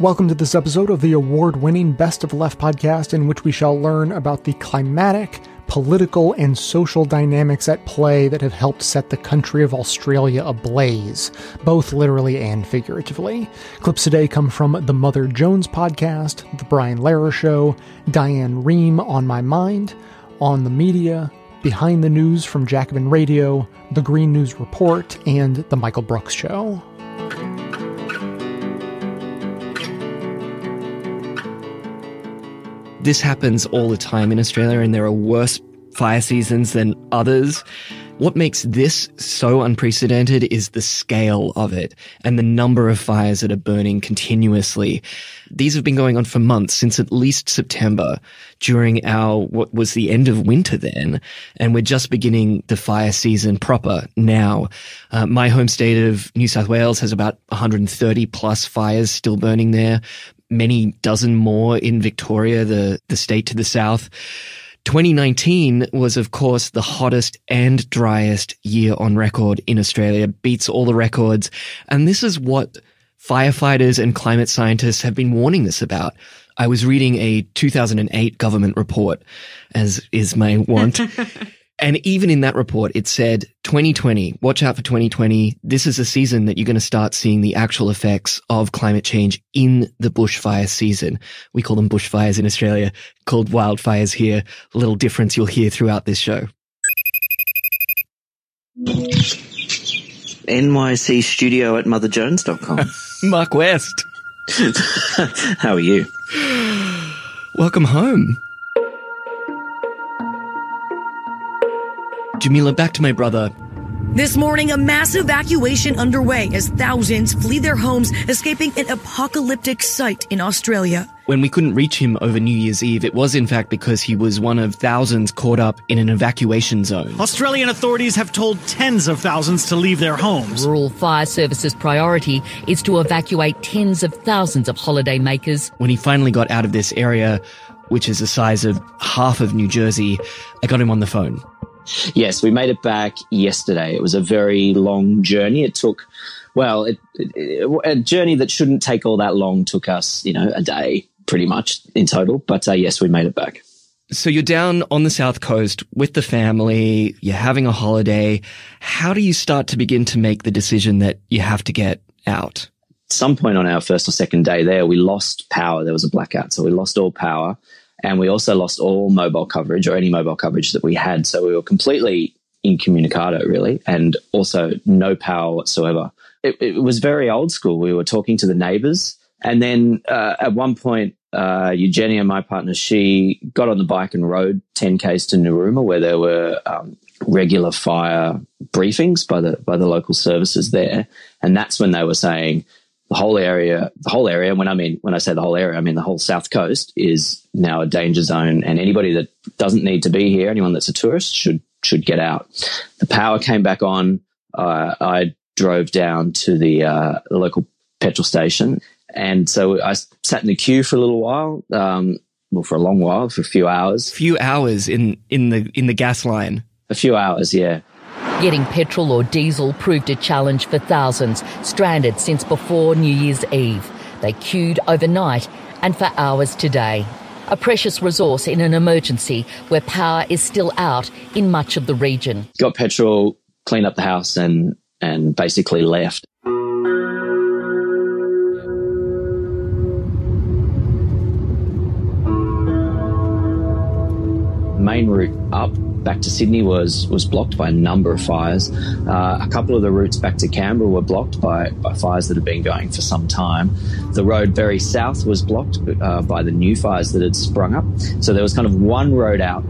Welcome to this episode of the award winning Best of Left podcast, in which we shall learn about the climatic, political, and social dynamics at play that have helped set the country of Australia ablaze, both literally and figuratively. Clips today come from the Mother Jones podcast, The Brian Lehrer Show, Diane Rehm on My Mind, On the Media, Behind the News from Jacobin Radio, The Green News Report, and The Michael Brooks Show. This happens all the time in Australia, and there are worse fire seasons than others. What makes this so unprecedented is the scale of it and the number of fires that are burning continuously. These have been going on for months, since at least September, during our, what was the end of winter then. And we're just beginning the fire season proper now. Uh, my home state of New South Wales has about 130 plus fires still burning there many dozen more in Victoria, the, the state to the south. 2019 was, of course, the hottest and driest year on record in Australia, beats all the records. And this is what firefighters and climate scientists have been warning us about. I was reading a 2008 government report, as is my want. And even in that report, it said 2020, watch out for 2020. This is a season that you're going to start seeing the actual effects of climate change in the bushfire season. We call them bushfires in Australia, called wildfires here. A little difference you'll hear throughout this show. NYC studio at motherjones.com. Mark West. How are you? Welcome home. Jamila, back to my brother. This morning, a mass evacuation underway as thousands flee their homes, escaping an apocalyptic sight in Australia. When we couldn't reach him over New Year's Eve, it was in fact because he was one of thousands caught up in an evacuation zone. Australian authorities have told tens of thousands to leave their homes. Rural Fire Services' priority is to evacuate tens of thousands of holidaymakers. When he finally got out of this area, which is the size of half of New Jersey, I got him on the phone. Yes, we made it back yesterday. It was a very long journey. It took, well, it, it, a journey that shouldn't take all that long took us, you know, a day pretty much in total. But uh, yes, we made it back. So you're down on the south coast with the family. You're having a holiday. How do you start to begin to make the decision that you have to get out? Some point on our first or second day there, we lost power. There was a blackout, so we lost all power. And we also lost all mobile coverage or any mobile coverage that we had. So we were completely incommunicado, really, and also no power whatsoever. It, it was very old school. We were talking to the neighbors. And then uh, at one point, uh, Eugenia, my partner, she got on the bike and rode 10Ks to Narooma, where there were um, regular fire briefings by the by the local services there. And that's when they were saying, the whole area, the whole area. When I mean when I say the whole area, I mean the whole south coast is now a danger zone, and anybody that doesn't need to be here, anyone that's a tourist, should should get out. The power came back on. Uh, I drove down to the, uh, the local petrol station, and so I sat in the queue for a little while. Um, well, for a long while, for a few hours. A few hours in in the in the gas line. A few hours, yeah. Getting petrol or diesel proved a challenge for thousands, stranded since before New Year's Eve. They queued overnight and for hours today. A precious resource in an emergency where power is still out in much of the region. Got petrol, cleaned up the house, and and basically left. Main route up back to Sydney was was blocked by a number of fires. Uh, a couple of the routes back to Canberra were blocked by, by fires that had been going for some time. The road very south was blocked uh, by the new fires that had sprung up. So there was kind of one road out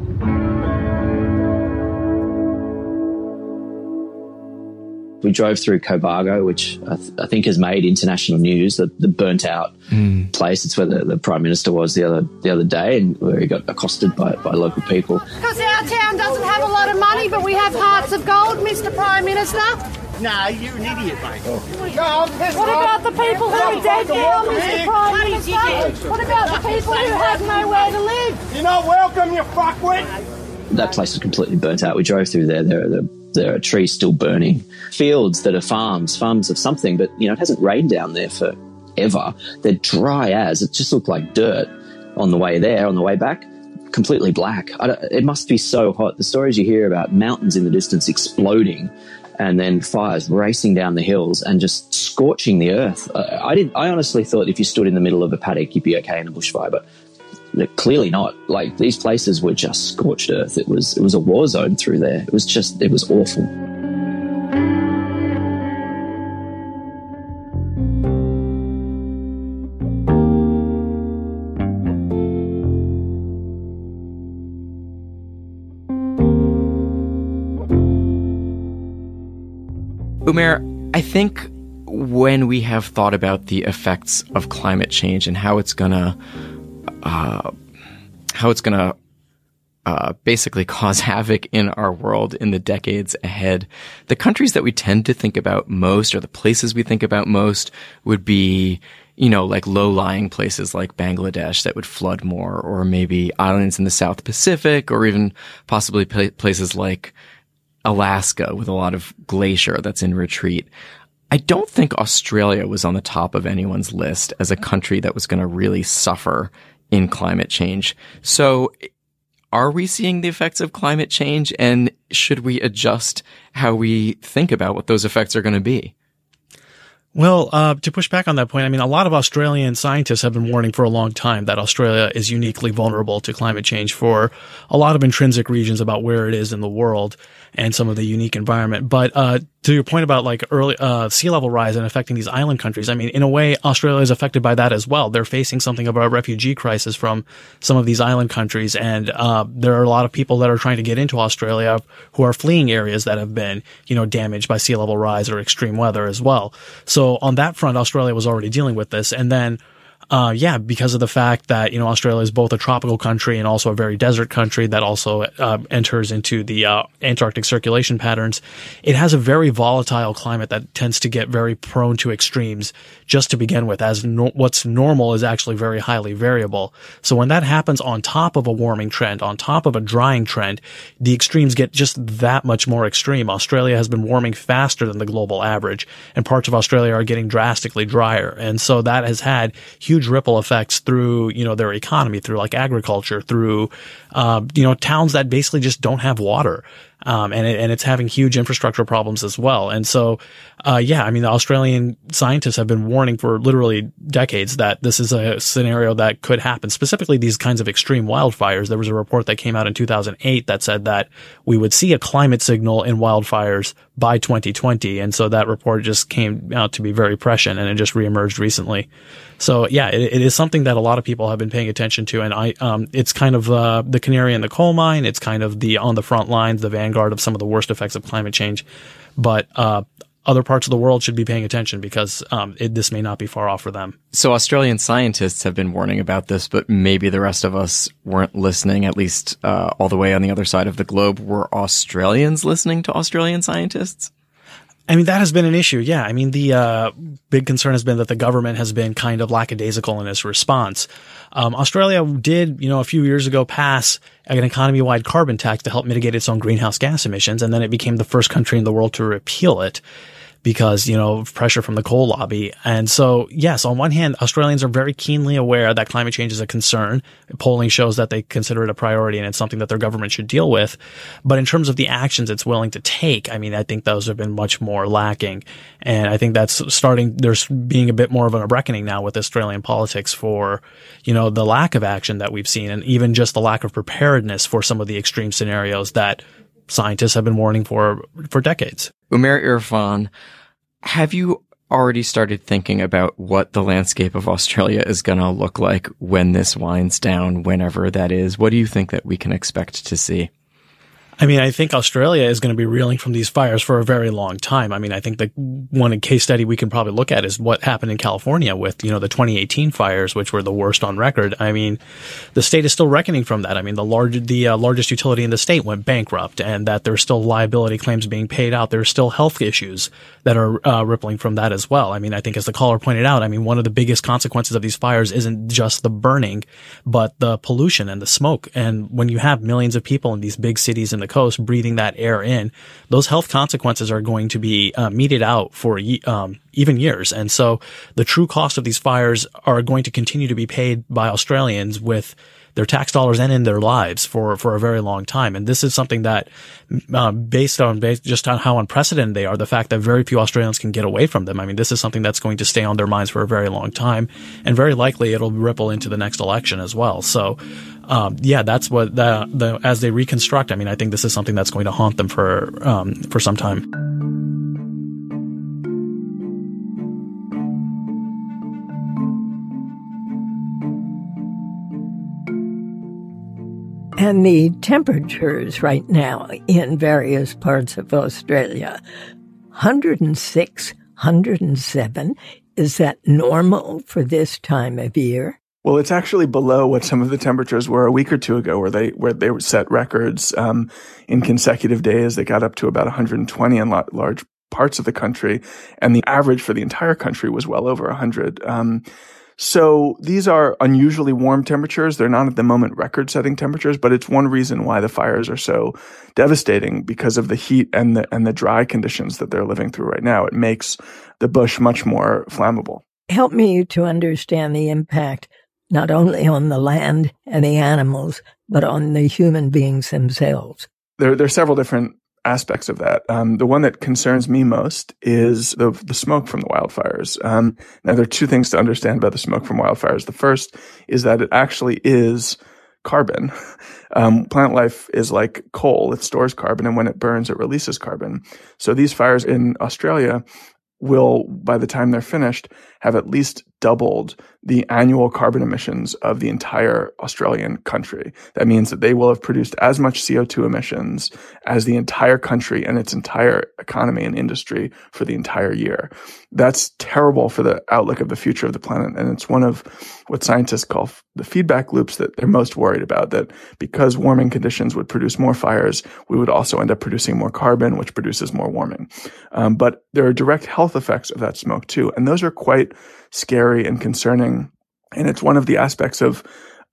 We drove through Cobargo, which I, th- I, think has made international news. The, the burnt out mm. place. It's where the, the, prime minister was the other the other day, and where he got accosted by, by local people. Because our town doesn't have a lot of money, but we have hearts of gold, Mr Prime Minister. Nah, you're an idiot, mate. Oh. What about the people who are dead now, Mr Prime Minister? What about the people who have nowhere to live? You're not welcome, you fuckwit. That place is completely burnt out. We drove through there. There, the there are trees still burning, fields that are farms, farms of something, but you know, it hasn't rained down there for ever. They're dry as it just looked like dirt on the way there, on the way back. Completely black. it must be so hot. The stories you hear about mountains in the distance exploding and then fires racing down the hills and just scorching the earth. Uh, I did. I honestly thought if you stood in the middle of a paddock, you'd be okay in a bushfire, but clearly not. Like these places were just scorched earth. It was it was a war zone through there. It was just it was awful. Umair, I think when we have thought about the effects of climate change and how it's gonna, uh, how it's gonna uh, basically cause havoc in our world in the decades ahead. The countries that we tend to think about most, or the places we think about most, would be, you know, like low-lying places like Bangladesh that would flood more, or maybe islands in the South Pacific, or even possibly places like Alaska with a lot of glacier that's in retreat. I don't think Australia was on the top of anyone's list as a country that was going to really suffer in climate change. So are we seeing the effects of climate change and should we adjust how we think about what those effects are going to be? Well, uh, to push back on that point, I mean, a lot of Australian scientists have been warning for a long time that Australia is uniquely vulnerable to climate change for a lot of intrinsic reasons about where it is in the world and some of the unique environment. But uh, to your point about like early uh, sea level rise and affecting these island countries, I mean, in a way, Australia is affected by that as well. They're facing something of a refugee crisis from some of these island countries, and uh, there are a lot of people that are trying to get into Australia who are fleeing areas that have been, you know, damaged by sea level rise or extreme weather as well. So on that front, Australia was already dealing with this, and then uh, yeah, because of the fact that, you know, Australia is both a tropical country and also a very desert country that also uh, enters into the uh, Antarctic circulation patterns. It has a very volatile climate that tends to get very prone to extremes just to begin with, as no- what's normal is actually very highly variable. So when that happens on top of a warming trend, on top of a drying trend, the extremes get just that much more extreme. Australia has been warming faster than the global average, and parts of Australia are getting drastically drier. And so that has had huge huge ripple effects through, you know, their economy, through like agriculture, through, uh, you know, towns that basically just don't have water. Um, and it, and it's having huge infrastructure problems as well. And so, uh, yeah, I mean, the Australian scientists have been warning for literally decades that this is a scenario that could happen. Specifically, these kinds of extreme wildfires. There was a report that came out in 2008 that said that we would see a climate signal in wildfires by 2020. And so that report just came out to be very prescient and it just reemerged recently. So yeah, it, it is something that a lot of people have been paying attention to. And I, um, it's kind of, uh, the canary in the coal mine. It's kind of the on the front lines, the vanguard of some of the worst effects of climate change. But, uh, other parts of the world should be paying attention because um, it, this may not be far off for them. So Australian scientists have been warning about this, but maybe the rest of us weren't listening. At least uh, all the way on the other side of the globe, were Australians listening to Australian scientists? I mean, that has been an issue. Yeah. I mean, the uh, big concern has been that the government has been kind of lackadaisical in its response. Um, Australia did, you know, a few years ago pass an economy wide carbon tax to help mitigate its own greenhouse gas emissions. And then it became the first country in the world to repeal it because, you know, pressure from the coal lobby. And so, yes, on one hand, Australians are very keenly aware that climate change is a concern. Polling shows that they consider it a priority and it's something that their government should deal with. But in terms of the actions it's willing to take, I mean, I think those have been much more lacking. And I think that's starting, there's being a bit more of a reckoning now with Australian politics for, you know, the lack of action that we've seen and even just the lack of preparedness for some of the extreme scenarios that scientists have been warning for for decades. Umair Irfan, have you already started thinking about what the landscape of Australia is going to look like when this winds down, whenever that is? What do you think that we can expect to see? I mean, I think Australia is going to be reeling from these fires for a very long time. I mean, I think the one case study we can probably look at is what happened in California with, you know, the 2018 fires, which were the worst on record. I mean, the state is still reckoning from that. I mean, the large, the uh, largest utility in the state went bankrupt and that there's still liability claims being paid out. There's still health issues that are uh, rippling from that as well. I mean, I think as the caller pointed out, I mean, one of the biggest consequences of these fires isn't just the burning, but the pollution and the smoke. And when you have millions of people in these big cities in the coast breathing that air in, those health consequences are going to be uh, meted out for um, even years. And so the true cost of these fires are going to continue to be paid by Australians with their tax dollars and in their lives for, for a very long time. And this is something that, uh, based on based just on how unprecedented they are, the fact that very few Australians can get away from them. I mean, this is something that's going to stay on their minds for a very long time, and very likely it'll ripple into the next election as well. So, um, yeah, that's what the, the as they reconstruct. I mean, I think this is something that's going to haunt them for um, for some time. And the temperatures right now in various parts of Australia 106, 107. Is that normal for this time of year? Well, it's actually below what some of the temperatures were a week or two ago, where they where they set records um, in consecutive days. They got up to about 120 in large parts of the country, and the average for the entire country was well over 100. Um, so these are unusually warm temperatures. They're not at the moment record setting temperatures, but it's one reason why the fires are so devastating because of the heat and the, and the dry conditions that they're living through right now. It makes the bush much more flammable. Help me to understand the impact not only on the land and the animals, but on the human beings themselves. There, there are several different aspects of that. Um, the one that concerns me most is the, the smoke from the wildfires. Um, now, there are two things to understand about the smoke from wildfires. The first is that it actually is carbon. Um, plant life is like coal. It stores carbon, and when it burns, it releases carbon. So these fires in Australia will, by the time they're finished, have at least doubled the annual carbon emissions of the entire Australian country. That means that they will have produced as much CO2 emissions as the entire country and its entire economy and industry for the entire year. That's terrible for the outlook of the future of the planet. And it's one of what scientists call the feedback loops that they're most worried about, that because warming conditions would produce more fires, we would also end up producing more carbon, which produces more warming. Um, but there are direct health effects of that smoke too. And those are quite scary and concerning. And it's one of the aspects of,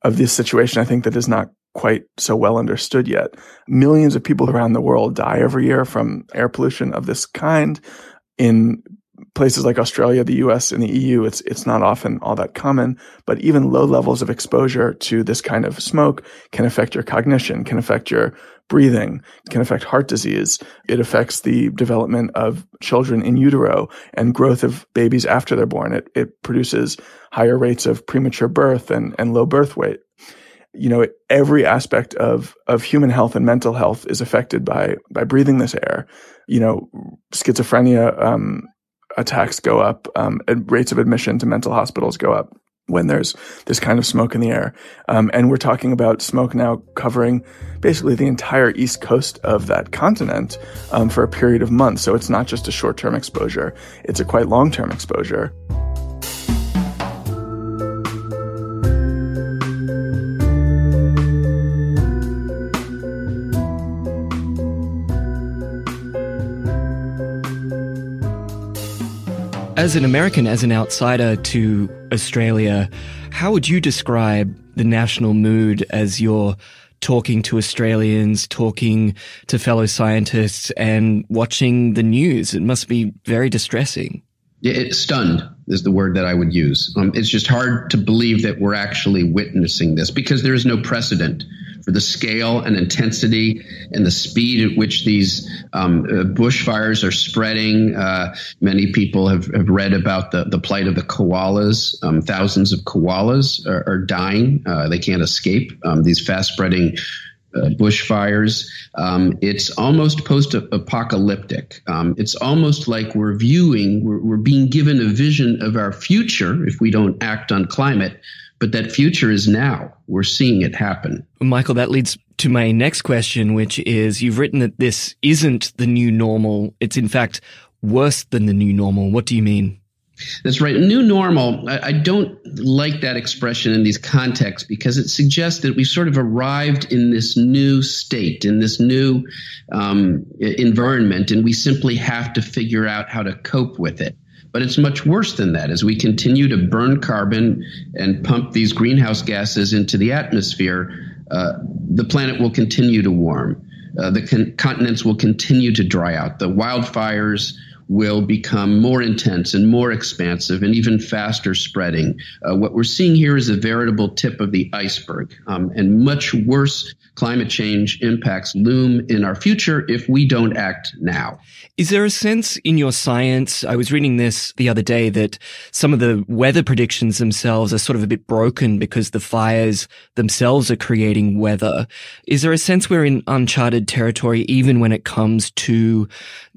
of this situation, I think, that is not quite so well understood yet. Millions of people around the world die every year from air pollution of this kind. In places like Australia, the US, and the EU, it's, it's not often all that common, but even low levels of exposure to this kind of smoke can affect your cognition, can affect your breathing, can affect heart disease. It affects the development of children in utero and growth of babies after they're born. It, it produces higher rates of premature birth and, and low birth weight. You know, every aspect of, of human health and mental health is affected by, by breathing this air. You know, schizophrenia, um, attacks go up, um, rates of admission to mental hospitals go up when there's this kind of smoke in the air. Um, and we're talking about smoke now covering basically the entire east coast of that continent um, for a period of months. So it's not just a short term exposure, it's a quite long term exposure. As an American, as an outsider to Australia, how would you describe the national mood as you're talking to Australians, talking to fellow scientists, and watching the news? It must be very distressing. It's stunned is the word that I would use. Um, it's just hard to believe that we're actually witnessing this because there is no precedent for the scale and intensity and the speed at which these um, uh, bushfires are spreading. Uh, many people have, have read about the, the plight of the koalas. Um, thousands of koalas are, are dying. Uh, they can't escape um, these fast spreading uh, bushfires. Um, it's almost post apocalyptic. Um, it's almost like we're viewing, we're, we're, being given a vision of our future if we don't act on climate but that future is now. We're seeing it happen. Michael, that leads to my next question, which is you've written that this isn't the new normal. It's in fact worse than the new normal. What do you mean? That's right. New normal. I, I, don't like that expression in these contexts because it suggests that we've sort of arrived in this new state, in this new um, environment, and we simply have to figure out how to cope with it. But it's much worse than that. As we continue to burn carbon and pump these greenhouse gases into the atmosphere, uh, the planet will continue to warm. uh, the con- continents will continue to dry out. The wildfires will become more intense and more expansive and even faster spreading. Uh, what we're seeing here is a veritable tip of the iceberg, um, and much worse climate change impacts loom in our future if we don't act now. Is there a sense in your science? I was reading this the other day that some of the weather predictions themselves are sort of a bit broken because the fires themselves are creating weather. Is there a sense we're in uncharted territory even when it comes to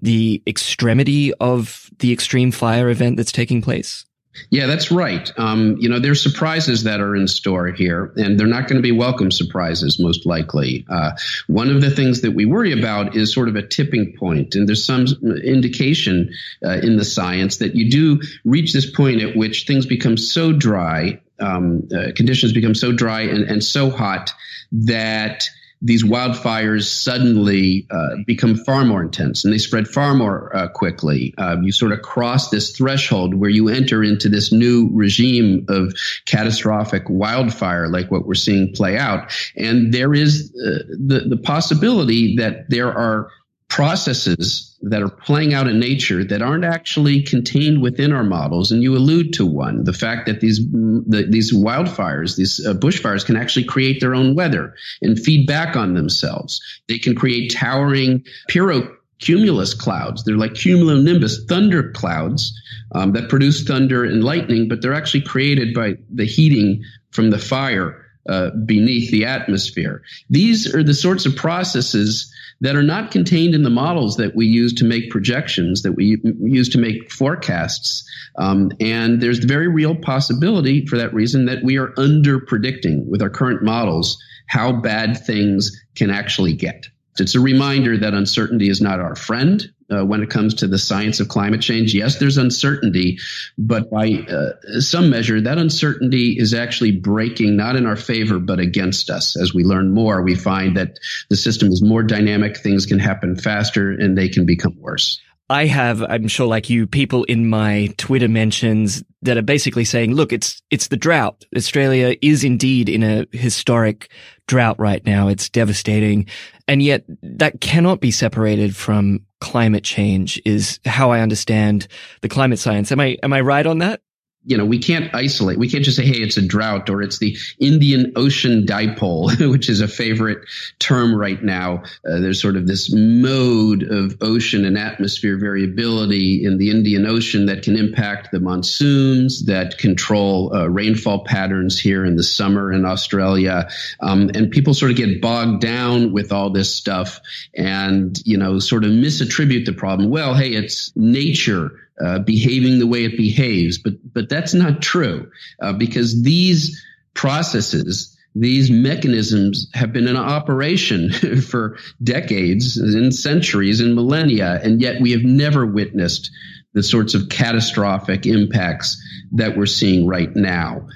the extremity of the extreme fire event that's taking place? Yeah, that's right. Um, you know, there's surprises that are in store here, and they're not going to be welcome surprises, most likely. Uh, one of the things that we worry about is sort of a tipping point, and there's some indication uh, in the science that you do reach this point at which things become so dry, um, uh, conditions become so dry and, and so hot that these wildfires suddenly uh, become far more intense and they spread far more uh, quickly. Uh, you sort of cross this threshold where you enter into this new regime of catastrophic wildfire, like what we're seeing play out. And there is uh, the, the possibility that there are processes that are playing out in nature that aren't actually contained within our models. And you allude to one, the fact that these, the, these wildfires, these uh, bushfires can actually create their own weather and feed back on themselves. They can create towering pyrocumulus clouds. They're like cumulonimbus thunder clouds um, that produce thunder and lightning, but they're actually created by the heating from the fire uh, beneath the atmosphere. These are the sorts of processes that are not contained in the models that we use to make projections, that we use to make forecasts. Um, and there's the very real possibility for that reason that we are under predicting with our current models how bad things can actually get. It's a reminder that uncertainty is not our friend uh, when it comes to the science of climate change. Yes, there's uncertainty, but by uh, some measure, that uncertainty is actually breaking not in our favor, but against us. As we learn more, we find that the system is more dynamic, things can happen faster, and they can become worse. I have, I'm sure like you, people in my Twitter mentions that are basically saying, look, it's, it's the drought. Australia is indeed in a historic drought right now. It's devastating. And yet that cannot be separated from climate change is how I understand the climate science. Am I, am I right on that? You know, we can't isolate. We can't just say, hey, it's a drought or it's the Indian Ocean dipole, which is a favorite term right now. Uh, there's sort of this mode of ocean and atmosphere variability in the Indian Ocean that can impact the monsoons, that control uh, rainfall patterns here in the summer in Australia. Um, and people sort of get bogged down with all this stuff and, you know, sort of misattribute the problem. Well, hey, it's nature uh, behaving the way it behaves. But but that's not true uh, because these processes, these mechanisms have been in operation for decades and centuries and millennia, and yet we have never witnessed the sorts of catastrophic impacts that we're seeing right now.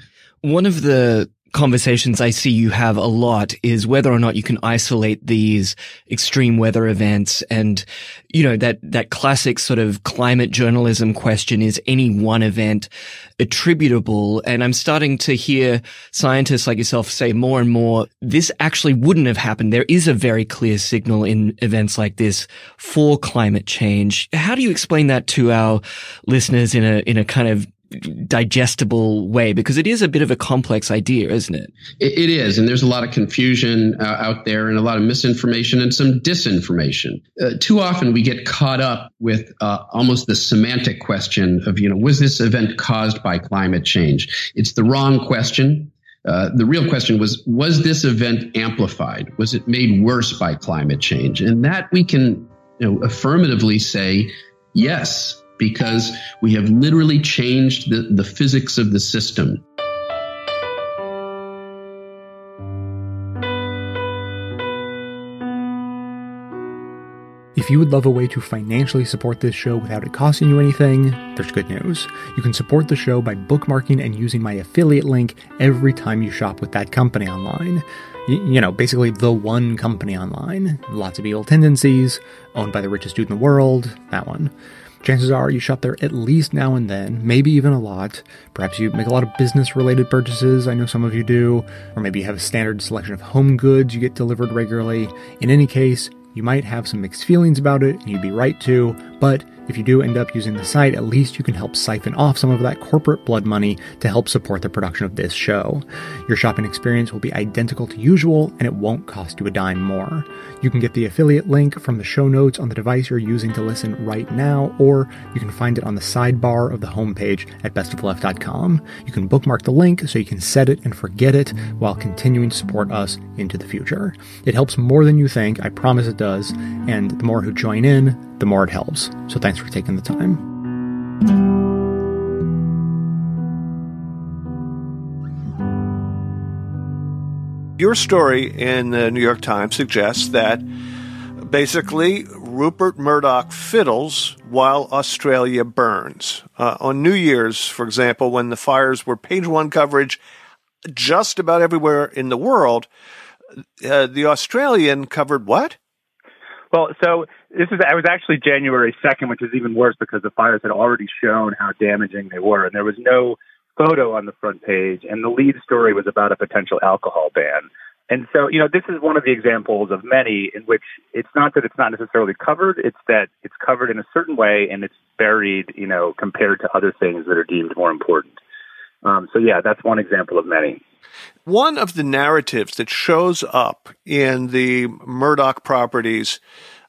One of the conversations I see you have a lot is whether or not you can isolate these extreme weather events. And, you know, that, that classic sort of climate journalism question is any one event attributable? And I'm starting to hear scientists like yourself say more and more, this actually wouldn't have happened. There is a very clear signal in events like this for climate change. How do you explain that to our listeners in a, in a kind of digestible way because it is a bit of a complex idea, isn't it? it, it is. And there's a lot of confusion uh, out there and a lot of misinformation and some disinformation. Uh, too often we get caught up with uh, almost the semantic question of, you know, was this event caused by climate change? It's the wrong question. Uh, the real question was was this event amplified was it made worse by climate change and that we can you know, affirmatively say yes because we have literally changed the, the physics of the system. If you would love a way to financially support this show without it costing you anything, there's good news. You can support the show by bookmarking and using my affiliate link every time you shop with that company online. you know, basically the one company online. Lots of evil tendencies, owned by the richest dude in the world, that one chances are you shop there at least now and then, maybe even a lot. Perhaps you make a lot of business related purchases, I know some of you do, or maybe you have a standard selection of home goods you get delivered regularly. In any case, You might have some mixed feelings about it, and you'd be right to, but if you do end up using the site, at least you can help siphon off some of that corporate blood money to help support the production of this show. Your shopping experience will be identical to usual, and it won't cost you a dime more. You can get the affiliate link from the show notes on the device you're using to listen right now, or you can find it on the sidebar of the homepage at bestofleft.com. You can bookmark the link so you can set it and forget it while continuing to support us into the future. It helps more than you think, I promise it does, and the more who join in, the more it helps. So thanks for taking the time. Your story in the New York Times suggests that basically Rupert Murdoch fiddles while Australia burns. Uh, on New Year's, for example, when the fires were page one coverage just about everywhere in the world, uh, the Australian covered what? Well, so this is I was actually January second, which is even worse because the fires had already shown how damaging they were, and there was no photo on the front page, and the lead story was about a potential alcohol ban. And so, you know, this is one of the examples of many in which it's not that it's not necessarily covered, it's that it's covered in a certain way and it's buried, you know, compared to other things that are deemed more important. Um, so, yeah, that's one example of many. One of the narratives that shows up in the Murdoch properties,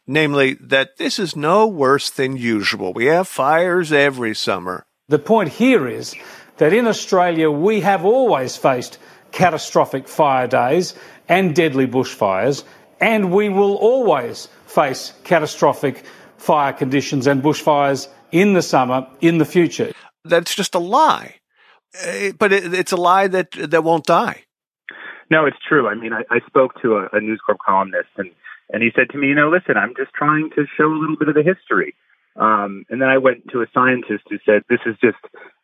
namely that this is no worse than usual. We have fires every summer. The point here is that in Australia, we have always faced catastrophic fire days and deadly bushfires, and we will always face catastrophic fire conditions and bushfires in the summer in the future. That's just a lie. Eh, but it's a lie that that won't die. No, it's true. I mean, I, I spoke to a, a News Corp columnist, and and he said to me, you know, listen, I'm just trying to show a little bit of the history. Um, and then I went to a scientist who said this is just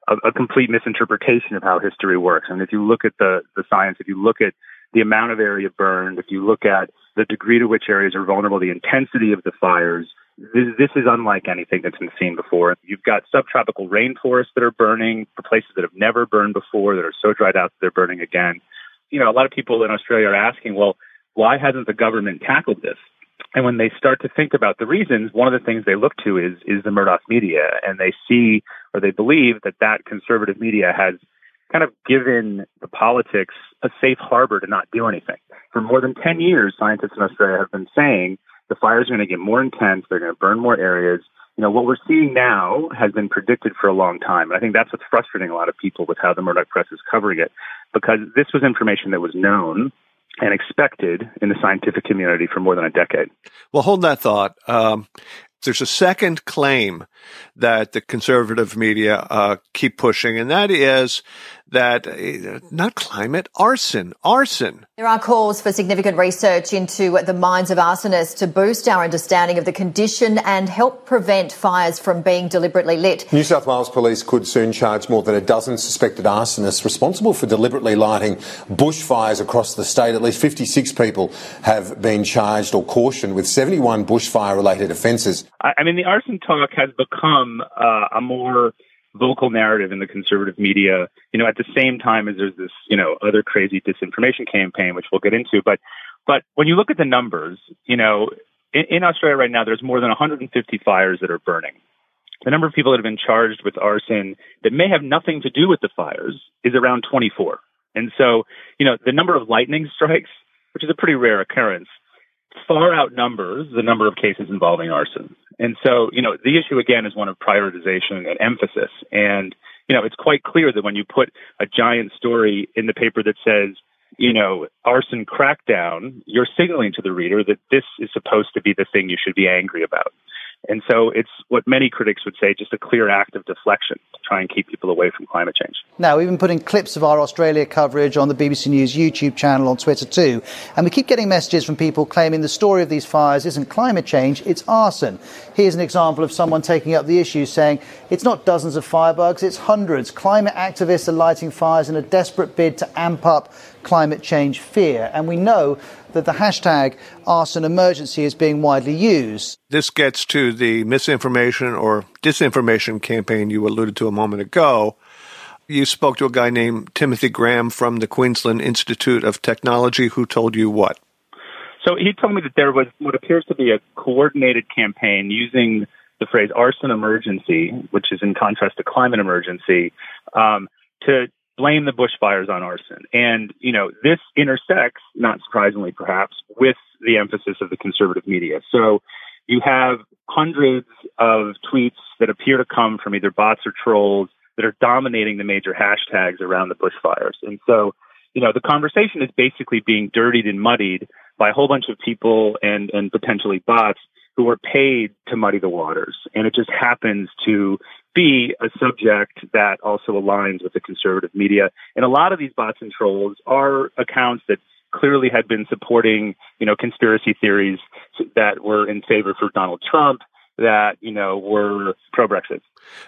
a, a complete misinterpretation of how history works. And if you look at the, the science, if you look at the amount of area burned, if you look at the degree to which areas are vulnerable, the intensity of the fires, this, this is unlike anything that's been seen before. You've got subtropical rainforests that are burning for places that have never burned before, that are so dried out that they're burning again. You know, a lot of people in Australia are asking, well, why hasn't the government tackled this? And when they start to think about the reasons, one of the things they look to is is the Murdoch media, and they see or they believe that that conservative media has kind of given the politics a safe harbor to not do anything. For more than 10 years, scientists in Australia have been saying the fires are going to get more intense, they're going to burn more areas. You know, what we're seeing now has been predicted for a long time. And I think that's what's frustrating a lot of people with how the Murdoch press is covering it, because this was information that was known and expected in the scientific community for more than a decade. Well, hold that thought. Um, there's a second claim that the conservative media uh, keep pushing, and that is that uh, not climate, arson, arson. There are calls for significant research into the minds of arsonists to boost our understanding of the condition and help prevent fires from being deliberately lit. New South Wales police could soon charge more than a dozen suspected arsonists responsible for deliberately lighting bushfires across the state. At least 56 people have been charged or cautioned with 71 bushfire related offences. I mean, the arson talk has become uh, a more vocal narrative in the conservative media, you know, at the same time as there's this, you know, other crazy disinformation campaign, which we'll get into. But, but when you look at the numbers, you know, in, in Australia right now, there's more than 150 fires that are burning. The number of people that have been charged with arson that may have nothing to do with the fires is around 24. And so, you know, the number of lightning strikes, which is a pretty rare occurrence, far outnumbers the number of cases involving arson. And so, you know, the issue again is one of prioritization and emphasis. And, you know, it's quite clear that when you put a giant story in the paper that says, you know, arson crackdown, you're signaling to the reader that this is supposed to be the thing you should be angry about. And so it's what many critics would say just a clear act of deflection to try and keep people away from climate change. Now, we've been putting clips of our Australia coverage on the BBC News YouTube channel on Twitter too. And we keep getting messages from people claiming the story of these fires isn't climate change, it's arson. Here's an example of someone taking up the issue saying it's not dozens of firebugs, it's hundreds. Climate activists are lighting fires in a desperate bid to amp up climate change fear. And we know that the hashtag arson emergency is being widely used. This gets to the misinformation or disinformation campaign you alluded to a moment ago. You spoke to a guy named Timothy Graham from the Queensland Institute of Technology who told you what? So he told me that there was what appears to be a coordinated campaign using the phrase arson emergency, which is in contrast to climate emergency, um, to blame the bushfires on arson. And, you know, this intersects, not surprisingly perhaps, with the emphasis of the conservative media. So you have hundreds of tweets that appear to come from either bots or trolls that are dominating the major hashtags around the bushfires. And so, you know, the conversation is basically being dirtied and muddied by a whole bunch of people and, and potentially bots who are paid to muddy the waters. And it just happens to be a subject that also aligns with the conservative media. And a lot of these bots and trolls are accounts that clearly had been supporting, you know, conspiracy theories that were in favor for Donald Trump, that, you know, were pro Brexit.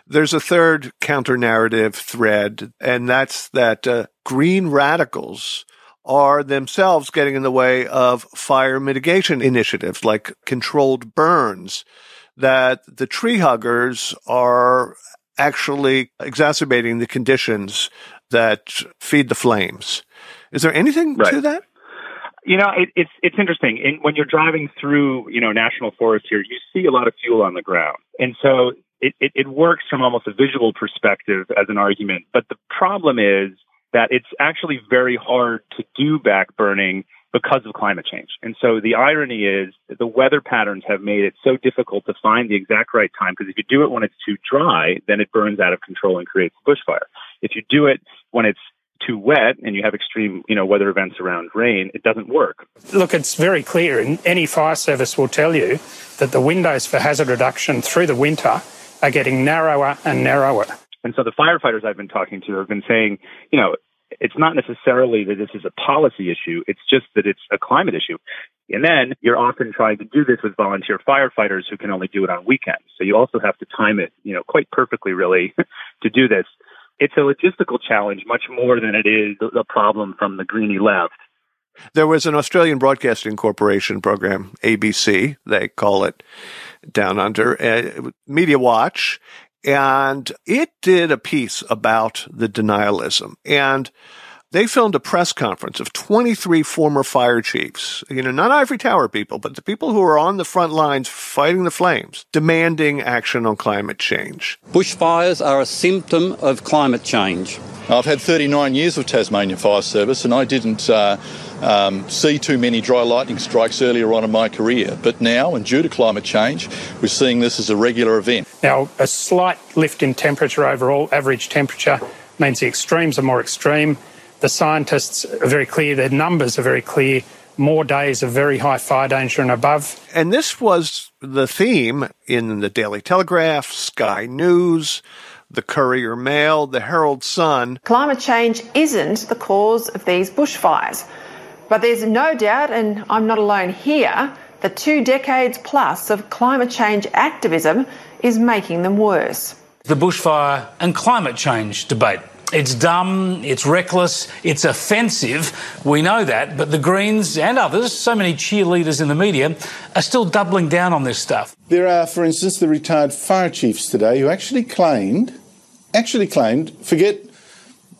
There's a third counter narrative thread, and that's that uh, green radicals are themselves getting in the way of fire mitigation initiatives like controlled burns, that the tree huggers are actually exacerbating the conditions that feed the flames. Is there anything right. to that? You know, it, it's it's interesting. And when you're driving through, you know, national forest here, you see a lot of fuel on the ground, and so it, it, it works from almost a visual perspective as an argument. But the problem is that it's actually very hard to do back burning because of climate change. And so the irony is the weather patterns have made it so difficult to find the exact right time because if you do it when it's too dry, then it burns out of control and creates a bushfire. If you do it when it's too wet and you have extreme, you know, weather events around rain, it doesn't work. Look, it's very clear, and any fire service will tell you that the windows for hazard reduction through the winter are getting narrower and narrower. And so the firefighters I've been talking to have been saying, you know, it's not necessarily that this is a policy issue. It's just that it's a climate issue. And then you're often trying to do this with volunteer firefighters who can only do it on weekends. So you also have to time it, you know, quite perfectly really to do this. It's a logistical challenge much more than it is a problem from the greeny left. There was an Australian Broadcasting Corporation program, ABC, they call it down under, uh, Media Watch, and it did a piece about the denialism. And they filmed a press conference of 23 former fire chiefs, you know, not ivory tower people, but the people who are on the front lines fighting the flames, demanding action on climate change. Bushfires are a symptom of climate change. I've had 39 years of Tasmanian Fire Service and I didn't uh, um, see too many dry lightning strikes earlier on in my career. But now, and due to climate change, we're seeing this as a regular event. Now, a slight lift in temperature overall, average temperature, means the extremes are more extreme. The scientists are very clear, their numbers are very clear. More days of very high fire danger and above. And this was the theme in the Daily Telegraph, Sky News, the Courier Mail, the Herald Sun. Climate change isn't the cause of these bushfires. But there's no doubt, and I'm not alone here, that two decades plus of climate change activism is making them worse. The bushfire and climate change debate. It's dumb, it's reckless, it's offensive. We know that, but the Greens and others, so many cheerleaders in the media, are still doubling down on this stuff. There are, for instance, the retired fire chiefs today who actually claimed, actually claimed, forget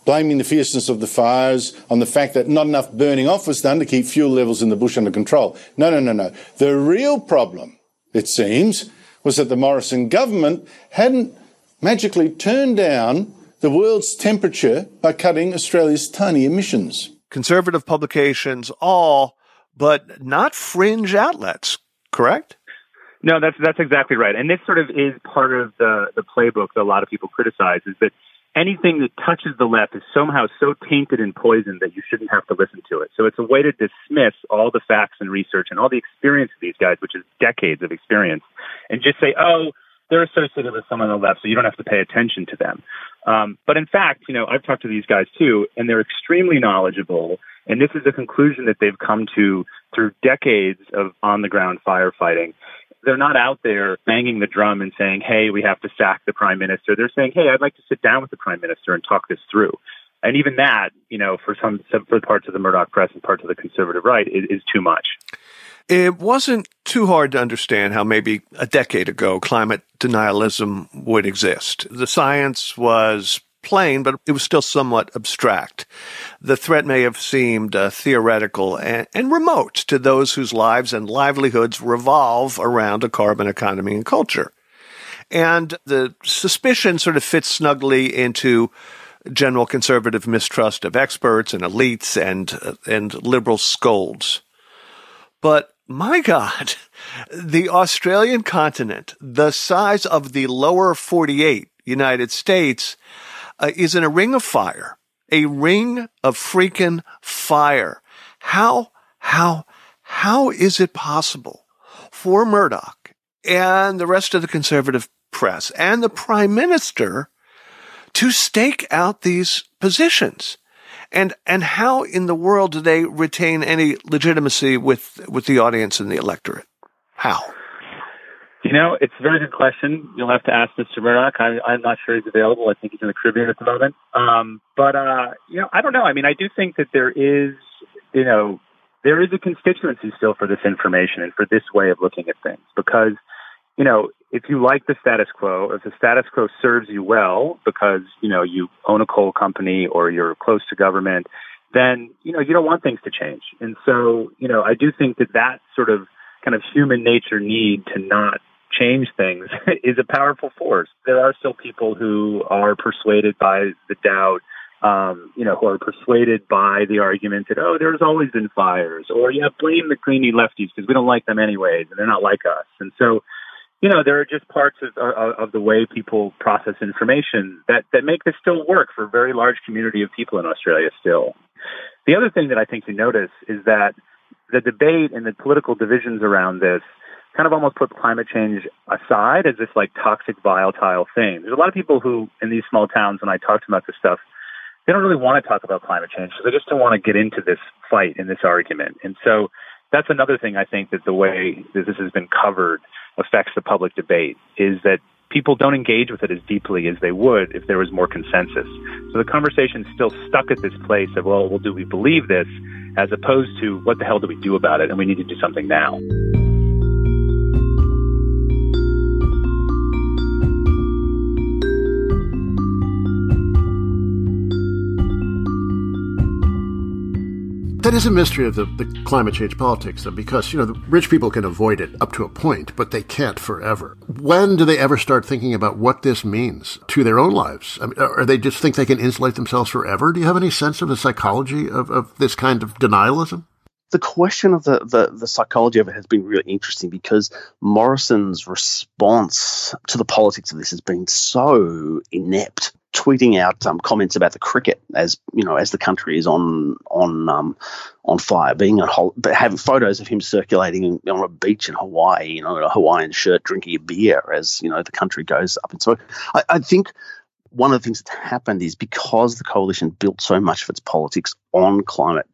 blaming the fierceness of the fires on the fact that not enough burning off was done to keep fuel levels in the bush under control. No, no, no, no. The real problem, it seems, was that the Morrison government hadn't magically turned down the world's temperature by cutting Australia's tiny emissions. Conservative publications, all, but not fringe outlets, correct? No, that's that's exactly right. And this sort of is part of the the playbook that a lot of people criticize is that anything that touches the left is somehow so tainted and poisoned that you shouldn't have to listen to it. So it's a way to dismiss all the facts and research and all the experience of these guys, which is decades of experience, and just say, oh, they're associated with someone on the left, so you don't have to pay attention to them. Um, but in fact, you know, I've talked to these guys too, and they're extremely knowledgeable. And this is a conclusion that they've come to through decades of on the ground firefighting they're not out there banging the drum and saying, hey, we have to sack the prime minister. They're saying, hey, I'd like to sit down with the prime minister and talk this through. And even that, you know, for some, for parts of the Murdoch press and parts of the conservative right is, is too much. It wasn't too hard to understand how maybe a decade ago climate denialism would exist. The science was plain, but it was still somewhat abstract. The threat may have seemed uh, theoretical and, and remote to those whose lives and livelihoods revolve around a carbon economy and culture. And the suspicion sort of fits snugly into general conservative mistrust of experts and elites and uh, and liberal scolds. But my God, the Australian continent, the size of the lower 48 United States, uh, is in a ring of fire, a ring of freaking fire. How, how, how is it possible for Murdoch and the rest of the conservative press and the prime minister to stake out these positions? And, and how in the world do they retain any legitimacy with, with the audience and the electorate? How? You know, it's a very good question. You'll have to ask Mr. Murdoch. I, I'm not sure he's available. I think he's in the Caribbean at the moment. Um, but, uh, you know, I don't know. I mean, I do think that there is, you know, there is a constituency still for this information and for this way of looking at things because, you know, if you like the status quo, if the status quo serves you well because, you know, you own a coal company or you're close to government, then, you know, you don't want things to change. And so, you know, I do think that that sort of kind of human nature need to not change things is a powerful force. There are still people who are persuaded by the doubt, um, you know, who are persuaded by the argument that, oh, there's always been fires, or yeah, blame the greeny lefties because we don't like them anyways, and they're not like us. And so, you know, there are just parts of, of, of the way people process information that, that make this still work for a very large community of people in Australia still. The other thing that I think you notice is that the debate and the political divisions around this kind of almost put climate change aside as this like toxic, volatile thing. There's a lot of people who in these small towns, when I talk to them about this stuff, they don't really want to talk about climate change because they just don't want to get into this fight in this argument. And so that's another thing I think that the way that this has been covered affects the public debate is that people don't engage with it as deeply as they would if there was more consensus. So the conversation is still stuck at this place of, well, well, do we believe this? As opposed to what the hell do we do about it? And we need to do something now. That is a mystery of the, the climate change politics, though, because you know the rich people can avoid it up to a point, but they can't forever. When do they ever start thinking about what this means to their own lives? I mean, or they just think they can insulate themselves forever? Do you have any sense of the psychology of, of this kind of denialism? the question of the, the, the, psychology of it has been really interesting because Morrison's response to the politics of this has been so inept tweeting out um, comments about the cricket as you know as the country is on on um, on fire, being a whole, but having photos of him circulating on a beach in Hawaii, you know, in a Hawaiian shirt, drinking a beer as you know the country goes up. And so I, I think one of the things that's happened is because the coalition built so much of its politics on climate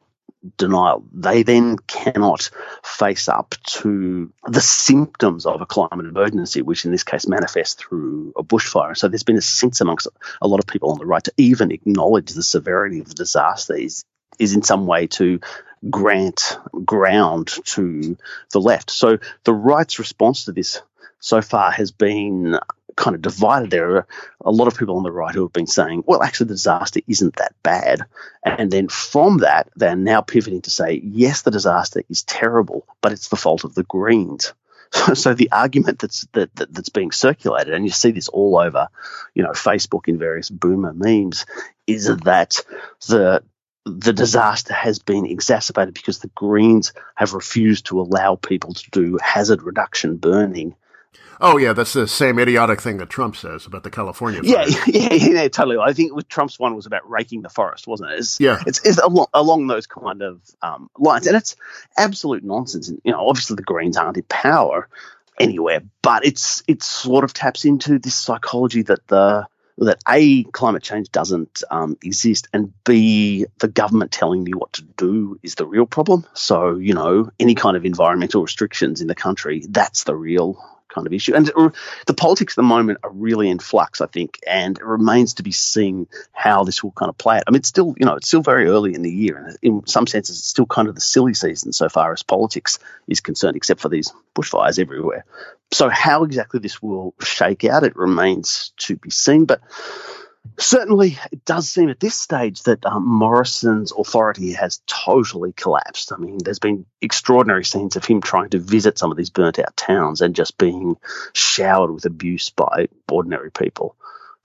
denial. They then cannot face up to the symptoms of a climate emergency, which in this case manifests through a bushfire. So there's been a sense amongst a lot of people on the right to even acknowledge the severity of the disaster is, is in some way to grant ground to the left. So the right's response to this so far has been kind of divided. There are a lot of people on the right who have been saying, well, actually, the disaster isn't that bad. And then from that, they're now pivoting to say, yes, the disaster is terrible, but it's the fault of the Greens. So, the argument that's that, that, that's being circulated, and you see this all over, you know, Facebook in various boomer memes, is that the the disaster has been exacerbated because the Greens have refused to allow people to do hazard reduction burning Oh yeah, that's the same idiotic thing that Trump says about the California. Fire. Yeah, yeah, yeah, totally. I think with Trump's one was about raking the forest, wasn't it? It's, yeah, it's, it's along, along those kind of um, lines, and it's absolute nonsense. And you know, obviously the Greens aren't in power anywhere, but it's it sort of taps into this psychology that the that a climate change doesn't um, exist, and b the government telling me what to do is the real problem. So you know, any kind of environmental restrictions in the country, that's the real kind of issue. And the politics at the moment are really in flux, I think, and it remains to be seen how this will kind of play out. I mean, it's still, you know, it's still very early in the year, and in some senses, it's still kind of the silly season so far as politics is concerned, except for these bushfires everywhere. So, how exactly this will shake out, it remains to be seen. But Certainly, it does seem at this stage that um, Morrison's authority has totally collapsed. I mean, there's been extraordinary scenes of him trying to visit some of these burnt out towns and just being showered with abuse by ordinary people.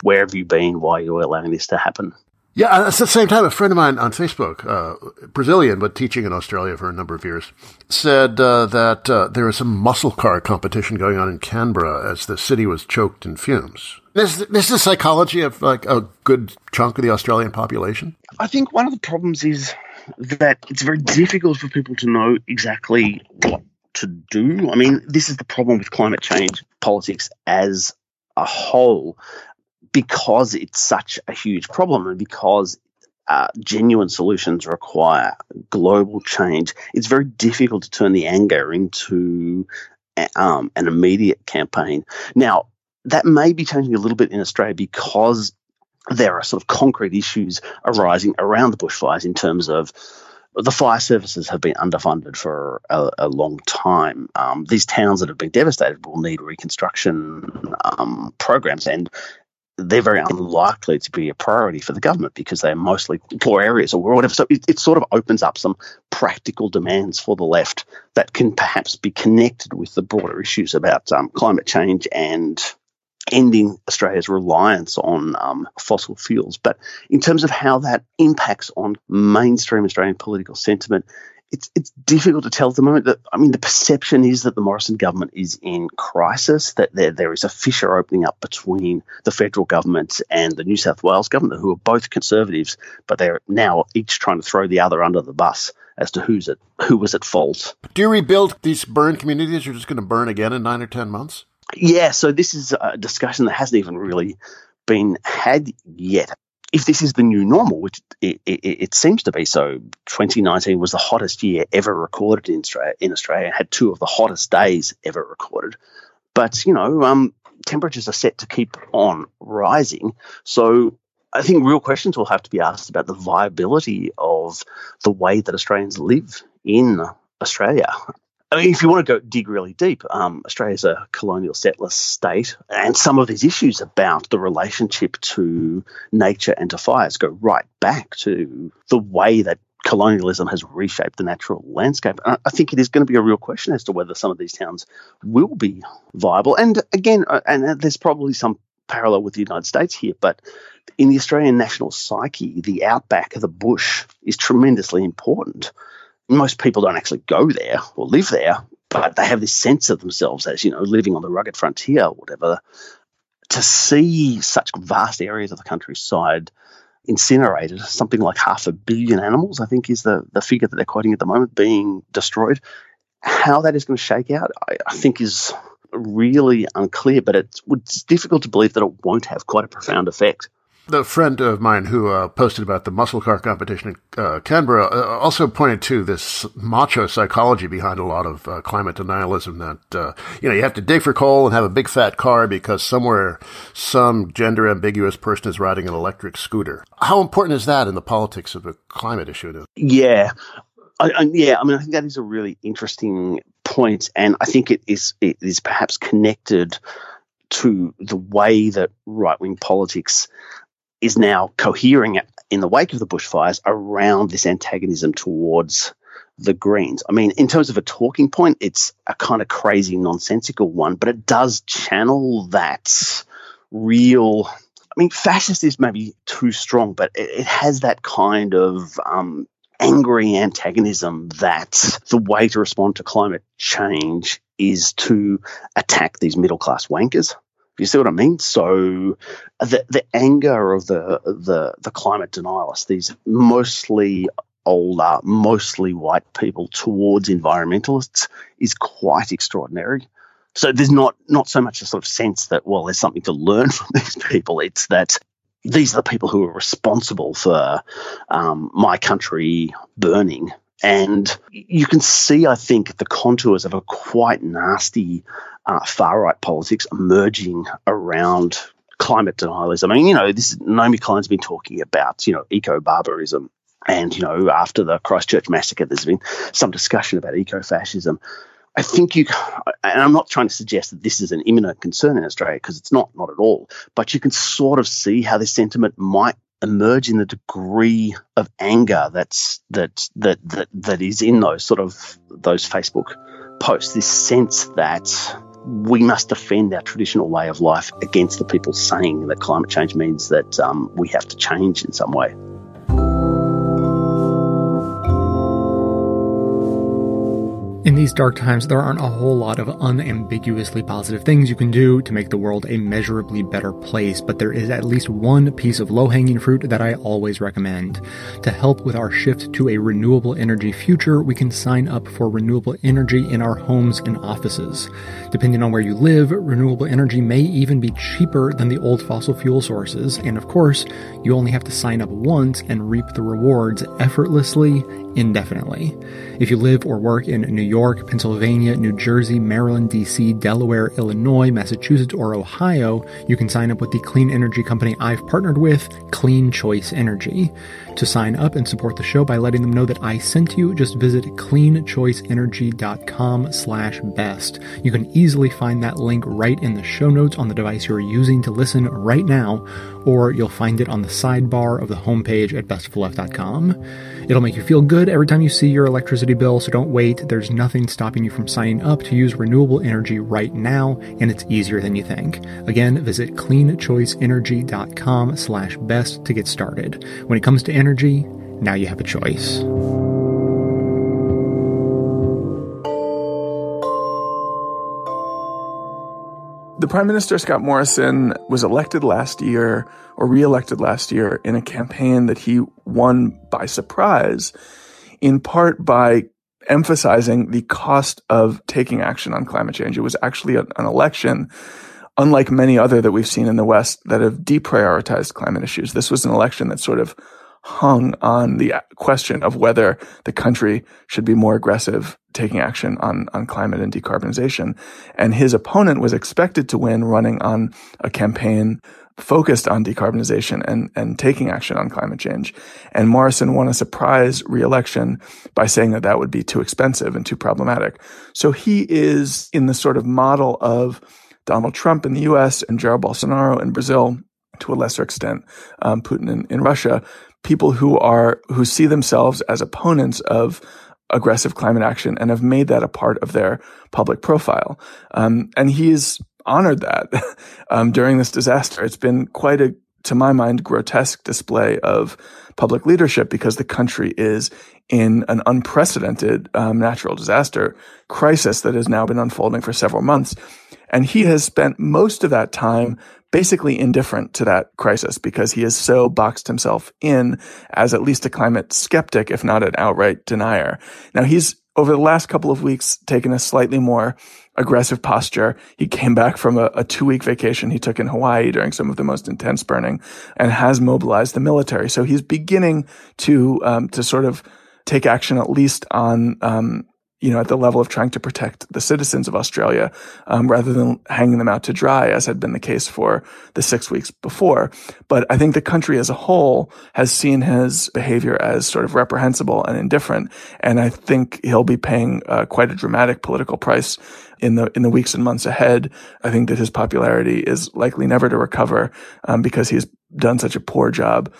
Where have you been? Why are you allowing this to happen? Yeah, at the same time, a friend of mine on Facebook, uh, Brazilian but teaching in Australia for a number of years, said uh, that uh, there was some muscle car competition going on in Canberra as the city was choked in fumes. This, this is the psychology of like a good chunk of the Australian population. I think one of the problems is that it's very difficult for people to know exactly what to do. I mean, this is the problem with climate change politics as a whole because it's such a huge problem and because uh, genuine solutions require global change, it's very difficult to turn the anger into um, an immediate campaign. Now, that may be changing a little bit in Australia because there are sort of concrete issues arising around the bushfires in terms of the fire services have been underfunded for a, a long time. Um, these towns that have been devastated will need reconstruction um, programs, and they're very unlikely to be a priority for the government because they're mostly poor areas or whatever. So it, it, sort of opens up some practical demands for the left that can perhaps be connected with the broader issues about um, climate change and ending Australia's reliance on um, fossil fuels. But in terms of how that impacts on mainstream Australian political sentiment, it's it's difficult to tell at the moment. That I mean, the perception is that the Morrison government is in crisis. That there there is a fissure opening up between the federal government and the New South Wales government, who are both conservatives, but they're now each trying to throw the other under the bus as to who's at who was at fault. Do you rebuild these burned communities? You're just going to burn again in nine or ten months? Yeah. So this is a discussion that hasn't even really been had yet if this is the new normal, which it, it, it, seems to be so, 2019 was the hottest year ever recorded in Australia, in Australia, had two of the hottest days ever recorded. But, you know, um, temperatures are set to keep on rising. So I think real questions will have to be asked about the viability of the way that Australians live in Australia. I mean, if you want to go dig really deep, um, Australia's a colonial settler state, and some of these issues about the relationship to nature and to fires go right back to the way that colonialism has reshaped the natural landscape. And I think it is going to be a real question as to whether some of these towns will be viable. And again, uh, and there's probably some parallel with the United States here, but in the Australian national psyche, the outback, of the bush, is tremendously important most people don't actually go there or live there, but they have this sense of themselves as, you know, living on the rugged frontier or whatever. To see such vast areas of the countryside incinerated, something like half a billion animals, I think is the, the figure that they're quoting at the moment, being destroyed. How that is going to shake out, I, I think, is really unclear, but it's, it's difficult to believe that it won't have quite a profound effect. The friend of mine who uh, posted about the muscle car competition in uh, Canberra uh, also pointed to this macho psychology behind a lot of uh, climate denialism that, uh, you know, you have to dig for coal and have a big fat car because somewhere some gender ambiguous person is riding an electric scooter. How important is that in the politics of a climate issue? Yeah. I, I, yeah, I mean, I think that is a really interesting point, and I think it is it is perhaps connected to the way that right wing politics is now cohering in the wake of the bushfires around this antagonism towards the Greens. I mean, in terms of a talking point, it's a kind of crazy, nonsensical one, but it does channel that real. I mean, fascist is maybe too strong, but it, it has that kind of um, angry antagonism that the way to respond to climate change is to attack these middle class wankers. You see what I mean? So the the anger of the the the climate denialists, these mostly older, mostly white people towards environmentalists is quite extraordinary. So there's not not so much a sort of sense that well there's something to learn from these people. It's that these are the people who are responsible for um, my country burning. And you can see, I think, the contours of a quite nasty uh, far right politics emerging around climate denialism. I mean, you know, this Naomi Klein's been talking about, you know, eco barbarism. And, you know, after the Christchurch massacre, there's been some discussion about eco fascism. I think you, and I'm not trying to suggest that this is an imminent concern in Australia because it's not, not at all. But you can sort of see how this sentiment might emerge in the degree of anger that's that that that that is in those sort of those Facebook posts. This sense that we must defend our traditional way of life against the people saying that climate change means that um, we have to change in some way. In these dark times, there aren't a whole lot of unambiguously positive things you can do to make the world a measurably better place, but there is at least one piece of low hanging fruit that I always recommend. To help with our shift to a renewable energy future, we can sign up for renewable energy in our homes and offices. Depending on where you live, renewable energy may even be cheaper than the old fossil fuel sources, and of course, you only have to sign up once and reap the rewards effortlessly, indefinitely. If you live or work in New York, Pennsylvania, New Jersey, Maryland, DC, Delaware, Illinois, Massachusetts, or Ohio, you can sign up with the clean energy company I've partnered with, Clean Choice Energy. To sign up and support the show by letting them know that I sent you, just visit cleanchoiceenergy.com slash best. You can easily find that link right in the show notes on the device you're using to listen right now, or you'll find it on the sidebar of the homepage at bestofleft.com. It'll make you feel good every time you see your electricity bill, so don't wait. There's nothing stopping you from signing up to use renewable energy right now, and it's easier than you think. Again, visit cleanchoiceenergy.com slash best to get started. When it comes to energy, now you have a choice. The Prime Minister, Scott Morrison, was elected last year or re-elected last year in a campaign that he won by surprise, in part by emphasizing the cost of taking action on climate change. It was actually an election, unlike many other that we've seen in the West that have deprioritized climate issues. This was an election that sort of hung on the question of whether the country should be more aggressive taking action on, on climate and decarbonization. And his opponent was expected to win running on a campaign focused on decarbonization and, and taking action on climate change. And Morrison won a surprise reelection by saying that that would be too expensive and too problematic. So he is in the sort of model of Donald Trump in the US and Jair Bolsonaro in Brazil, to a lesser extent, um, Putin in, in Russia, people who are, who see themselves as opponents of aggressive climate action and have made that a part of their public profile. Um, and he's honored that um, during this disaster. It's been quite a, to my mind, grotesque display of public leadership because the country is in an unprecedented um, natural disaster crisis that has now been unfolding for several months. And he has spent most of that time basically indifferent to that crisis because he has so boxed himself in as at least a climate skeptic, if not an outright denier. Now he's over the last couple of weeks taken a slightly more aggressive posture. He came back from a, a two week vacation he took in Hawaii during some of the most intense burning and has mobilized the military. So he's beginning to, um, to sort of take action at least on, um, you know, at the level of trying to protect the citizens of Australia, um, rather than hanging them out to dry, as had been the case for the six weeks before. But I think the country as a whole has seen his behavior as sort of reprehensible and indifferent. And I think he'll be paying uh, quite a dramatic political price in the in the weeks and months ahead. I think that his popularity is likely never to recover um, because he's done such a poor job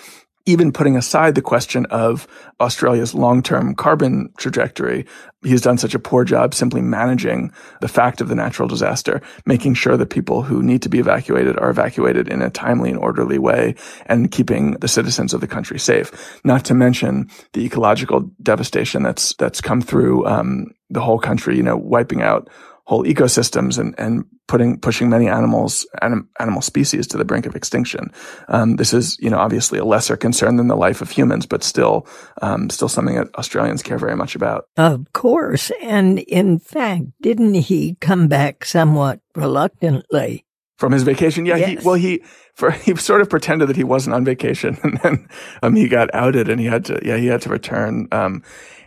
even putting aside the question of Australia's long-term carbon trajectory, he's done such a poor job simply managing the fact of the natural disaster, making sure that people who need to be evacuated are evacuated in a timely and orderly way and keeping the citizens of the country safe. Not to mention the ecological devastation that's, that's come through, um, the whole country, you know, wiping out whole ecosystems and, and putting pushing many animals anim, animal species to the brink of extinction. Um, this is you know obviously a lesser concern than the life of humans, but still um, still something that Australians care very much about. Of course, and in fact, didn't he come back somewhat reluctantly? From his vacation, yeah. Yes. He, well, he for he sort of pretended that he wasn't on vacation, and then um, he got outed, and he had to yeah he had to return. Um,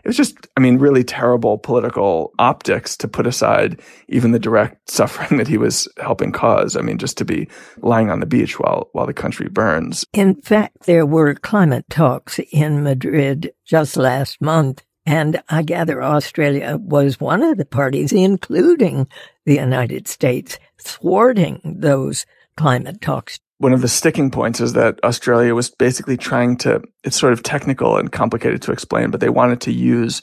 it was just, I mean, really terrible political optics to put aside even the direct suffering that he was helping cause. I mean, just to be lying on the beach while, while the country burns. In fact, there were climate talks in Madrid just last month. And I gather Australia was one of the parties, including the United States, thwarting those climate talks. One of the sticking points is that Australia was basically trying to, it's sort of technical and complicated to explain, but they wanted to use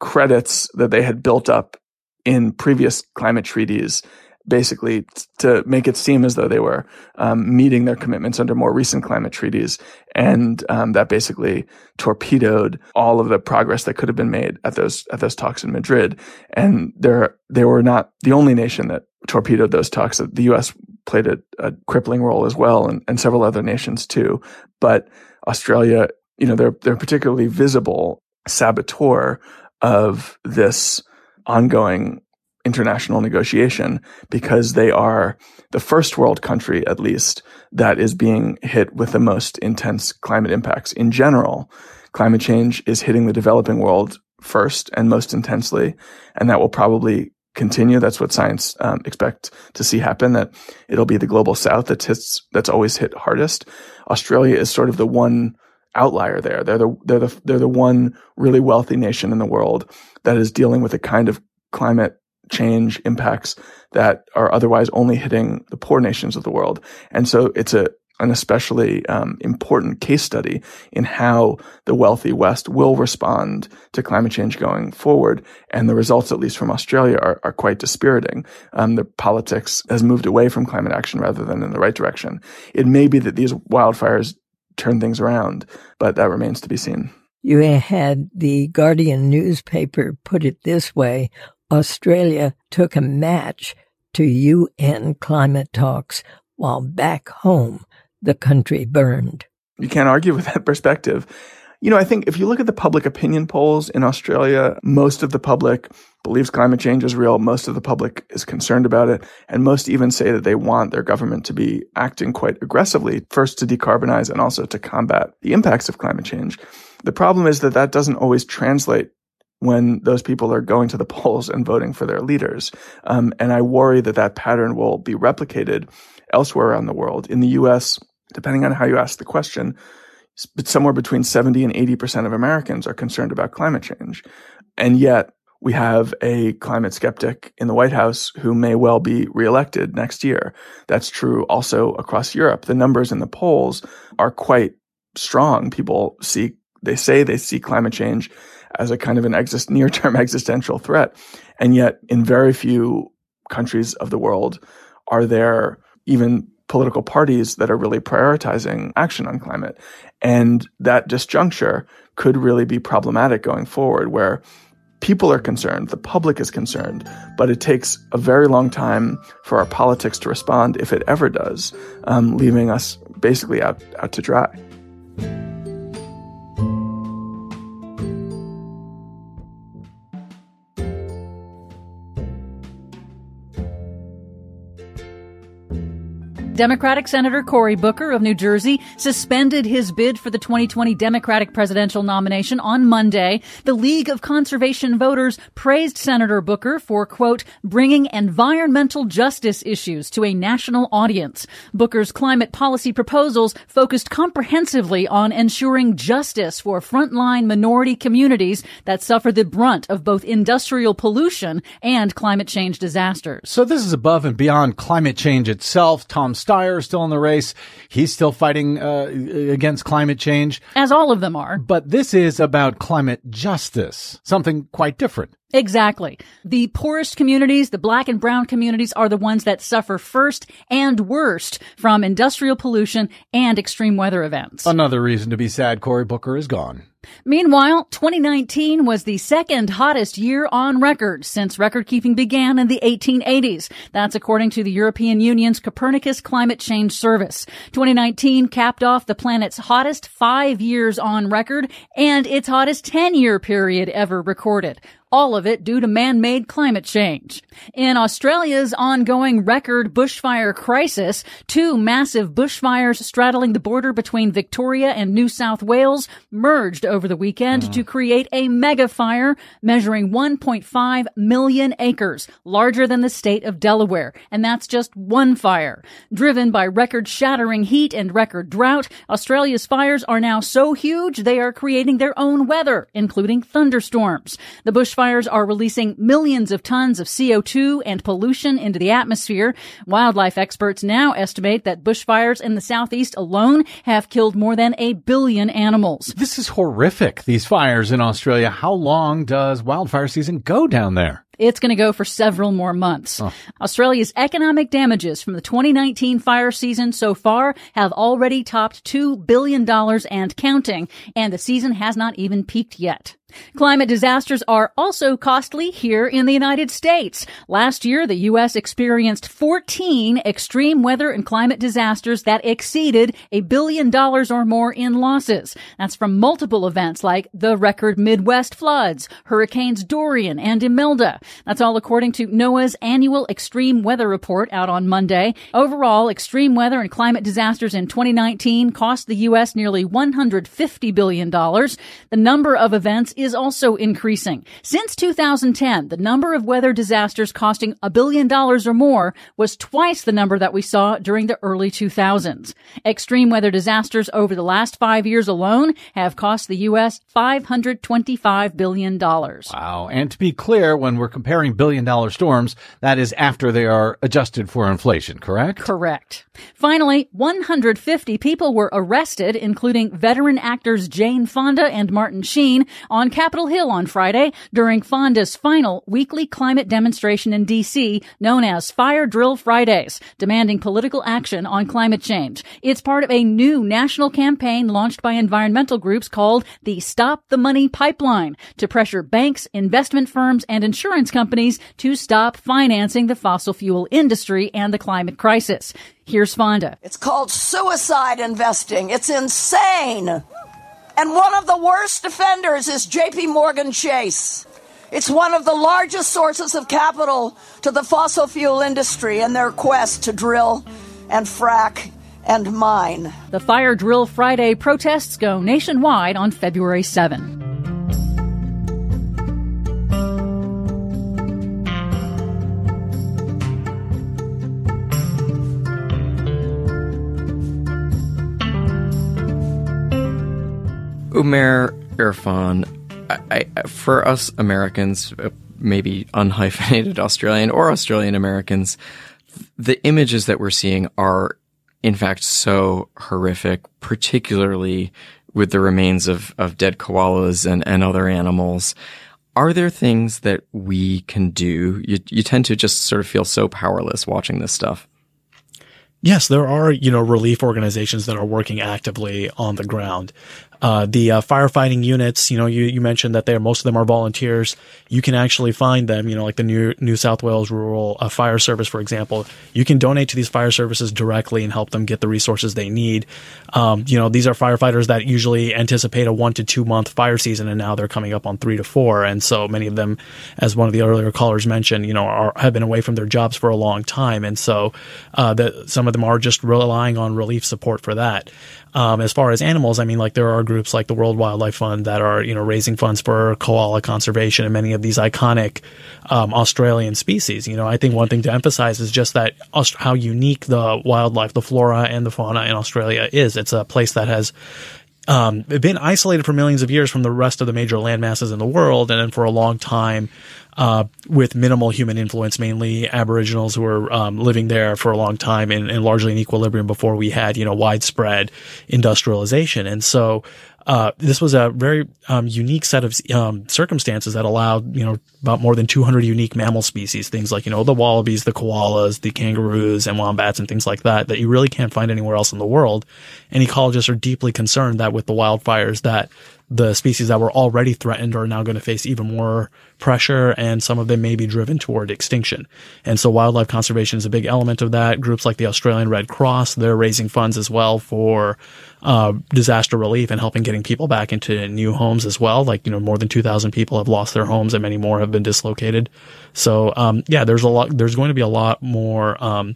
credits that they had built up in previous climate treaties basically to make it seem as though they were um, meeting their commitments under more recent climate treaties. And um, that basically torpedoed all of the progress that could have been made at those at those talks in Madrid. And they're, they were not the only nation that torpedoed those talks. The U.S. played a, a crippling role as well, and, and several other nations too. But Australia, you know, they're they're particularly visible saboteur of this ongoing international negotiation because they are the first world country, at least, that is being hit with the most intense climate impacts. In general, climate change is hitting the developing world first and most intensely, and that will probably continue. That's what science um, expect to see happen. That it'll be the global south that hits that's always hit hardest. Australia is sort of the one outlier there. They're the they're the they're the one really wealthy nation in the world that is dealing with a kind of climate change impacts that are otherwise only hitting the poor nations of the world. And so it's a an especially um, important case study in how the wealthy West will respond to climate change going forward. And the results, at least from Australia, are, are quite dispiriting. Um, the politics has moved away from climate action rather than in the right direction. It may be that these wildfires turn things around, but that remains to be seen. You had the Guardian newspaper put it this way Australia took a match to UN climate talks while back home the country burned. You can't argue with that perspective. You know, I think if you look at the public opinion polls in Australia, most of the public believes climate change is real. Most of the public is concerned about it. And most even say that they want their government to be acting quite aggressively, first to decarbonize and also to combat the impacts of climate change. The problem is that that doesn't always translate when those people are going to the polls and voting for their leaders. Um, and I worry that that pattern will be replicated elsewhere around the world. In the US, depending on how you ask the question, but somewhere between 70 and 80% of Americans are concerned about climate change. And yet we have a climate skeptic in the White House who may well be reelected next year. That's true also across Europe. The numbers in the polls are quite strong. People see, they say they see climate change as a kind of an exist, near-term existential threat. And yet in very few countries of the world are there even political parties that are really prioritizing action on climate. And that disjuncture could really be problematic going forward where people are concerned, the public is concerned, but it takes a very long time for our politics to respond, if it ever does, um, leaving us basically out, out to dry. Democratic Senator Cory Booker of New Jersey suspended his bid for the 2020 Democratic presidential nomination on Monday. The League of Conservation Voters praised Senator Booker for, quote, bringing environmental justice issues to a national audience. Booker's climate policy proposals focused comprehensively on ensuring justice for frontline minority communities that suffer the brunt of both industrial pollution and climate change disasters. So this is above and beyond climate change itself. Tom Steyer is still in the race. He's still fighting uh, against climate change. As all of them are. But this is about climate justice, something quite different. Exactly. The poorest communities, the black and brown communities are the ones that suffer first and worst from industrial pollution and extreme weather events. Another reason to be sad Cory Booker is gone. Meanwhile, 2019 was the second hottest year on record since record keeping began in the 1880s. That's according to the European Union's Copernicus Climate Change Service. 2019 capped off the planet's hottest five years on record and its hottest 10 year period ever recorded. All of it due to man-made climate change. In Australia's ongoing record bushfire crisis, two massive bushfires straddling the border between Victoria and New South Wales merged over the weekend mm-hmm. to create a mega fire measuring 1.5 million acres, larger than the state of Delaware. And that's just one fire. Driven by record shattering heat and record drought, Australia's fires are now so huge they are creating their own weather, including thunderstorms. The bushfires are releasing millions of tons of CO2 and pollution into the atmosphere. Wildlife experts now estimate that bushfires in the southeast alone have killed more than a billion animals. This is horrific, these fires in Australia. How long does wildfire season go down there? It's going to go for several more months. Australia's economic damages from the 2019 fire season so far have already topped $2 billion and counting, and the season has not even peaked yet. Climate disasters are also costly here in the United States. Last year, the U.S. experienced 14 extreme weather and climate disasters that exceeded a billion dollars or more in losses. That's from multiple events like the record Midwest floods, Hurricanes Dorian and Imelda. That's all according to NOAA's annual extreme weather report out on Monday. Overall, extreme weather and climate disasters in 2019 cost the U.S. nearly $150 billion. The number of events is also increasing. Since 2010, the number of weather disasters costing a billion dollars or more was twice the number that we saw during the early 2000s. Extreme weather disasters over the last five years alone have cost the U.S. $525 billion. Wow. And to be clear, when we're comparing billion dollar storms, that is after they are adjusted for inflation, correct? Correct. Finally, 150 people were arrested, including veteran actors Jane Fonda and Martin Sheen, on Capitol Hill on Friday during Fonda's final weekly climate demonstration in D.C., known as Fire Drill Fridays, demanding political action on climate change. It's part of a new national campaign launched by environmental groups called the Stop the Money Pipeline to pressure banks, investment firms, and insurance companies to stop financing the fossil fuel industry and the climate crisis. Here's Fonda. It's called suicide investing. It's insane. And one of the worst offenders is JP Morgan Chase. It's one of the largest sources of capital to the fossil fuel industry in their quest to drill and frack and mine. The Fire Drill Friday protests go nationwide on February 7. Umair Irfan, I, I, for us Americans, uh, maybe unhyphenated Australian or Australian Americans, the images that we're seeing are in fact so horrific, particularly with the remains of, of dead koalas and, and other animals. Are there things that we can do? You, you tend to just sort of feel so powerless watching this stuff. Yes, there are, you know, relief organizations that are working actively on the ground. Uh, the uh, firefighting units, you know, you, you mentioned that they are, most of them are volunteers. You can actually find them, you know, like the New, New South Wales Rural uh, Fire Service, for example. You can donate to these fire services directly and help them get the resources they need. Um, you know, these are firefighters that usually anticipate a one to two month fire season, and now they're coming up on three to four. And so many of them, as one of the earlier callers mentioned, you know, are, have been away from their jobs for a long time. And so, uh, that some of them are just relying on relief support for that. Um, as far as animals, I mean, like there are groups like the World Wildlife Fund that are, you know, raising funds for koala conservation and many of these iconic um, Australian species. You know, I think one thing to emphasize is just that how unique the wildlife, the flora and the fauna in Australia is. It's a place that has um, been isolated for millions of years from the rest of the major landmasses in the world, and then for a long time, uh, with minimal human influence, mainly Aboriginals who were um, living there for a long time and, and, largely in equilibrium before we had, you know, widespread industrialization. And so, uh, this was a very um, unique set of um, circumstances that allowed, you know, about more than 200 unique mammal species, things like, you know, the wallabies, the koalas, the kangaroos and wombats and things like that, that you really can't find anywhere else in the world. And ecologists are deeply concerned that with the wildfires that the species that were already threatened are now going to face even more pressure and some of them may be driven toward extinction. And so wildlife conservation is a big element of that. Groups like the Australian Red Cross, they're raising funds as well for uh, disaster relief and helping getting people back into new homes as well. Like, you know, more than 2,000 people have lost their homes and many more have been dislocated. So, um, yeah, there's a lot, there's going to be a lot more, um,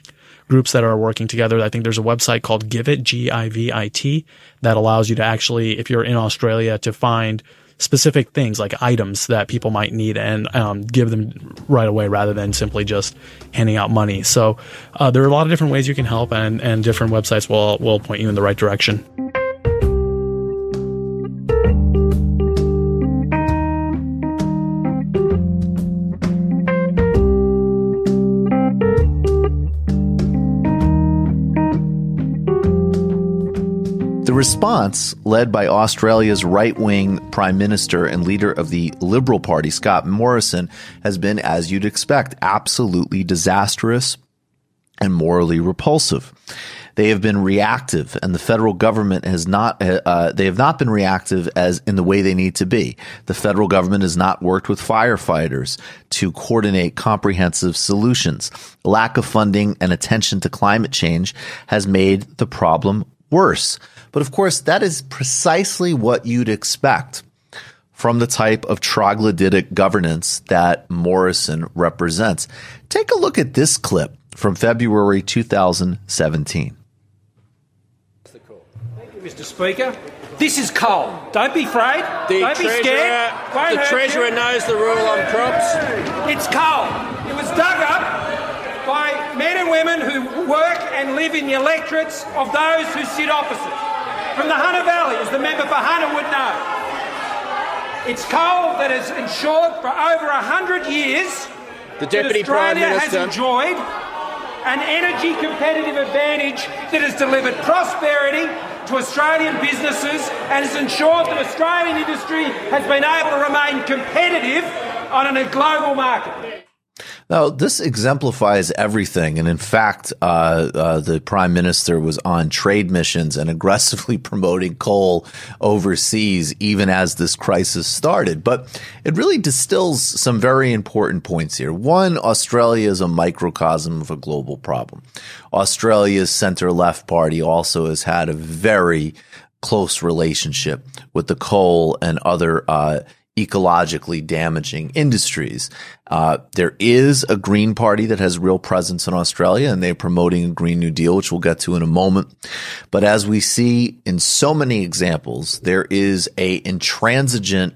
groups that are working together. I think there's a website called Givit, G-I-V-I-T, that allows you to actually, if you're in Australia, to find specific things like items that people might need and um, give them right away rather than simply just handing out money. So uh, there are a lot of different ways you can help, and, and different websites will will point you in the right direction. Response, led by Australia's right wing Prime Minister and leader of the Liberal Party, Scott Morrison, has been, as you'd expect, absolutely disastrous and morally repulsive. They have been reactive, and the federal government has not. Uh, they have not been reactive as in the way they need to be. The federal government has not worked with firefighters to coordinate comprehensive solutions. Lack of funding and attention to climate change has made the problem worse. But of course, that is precisely what you'd expect from the type of troglodytic governance that Morrison represents. Take a look at this clip from February 2017. Thank you, Mr. Speaker. This is coal. Don't be afraid. The Don't be scared. Won't the Treasurer you. knows the rule on crops. It's coal. It was dug up by men and women who work and live in the electorates of those who sit opposite from the Hunter Valley, as the member for Hunter would know. It's coal that has ensured for over a hundred years the Deputy that Australia Prime Minister has enjoyed an energy competitive advantage that has delivered prosperity to Australian businesses and has ensured that Australian industry has been able to remain competitive on a global market. Now, this exemplifies everything. And in fact, uh, uh, the prime minister was on trade missions and aggressively promoting coal overseas, even as this crisis started. But it really distills some very important points here. One, Australia is a microcosm of a global problem. Australia's center left party also has had a very close relationship with the coal and other uh, ecologically damaging industries. Uh, there is a Green Party that has real presence in Australia, and they're promoting a Green New Deal, which we'll get to in a moment. But as we see in so many examples, there is a intransigent,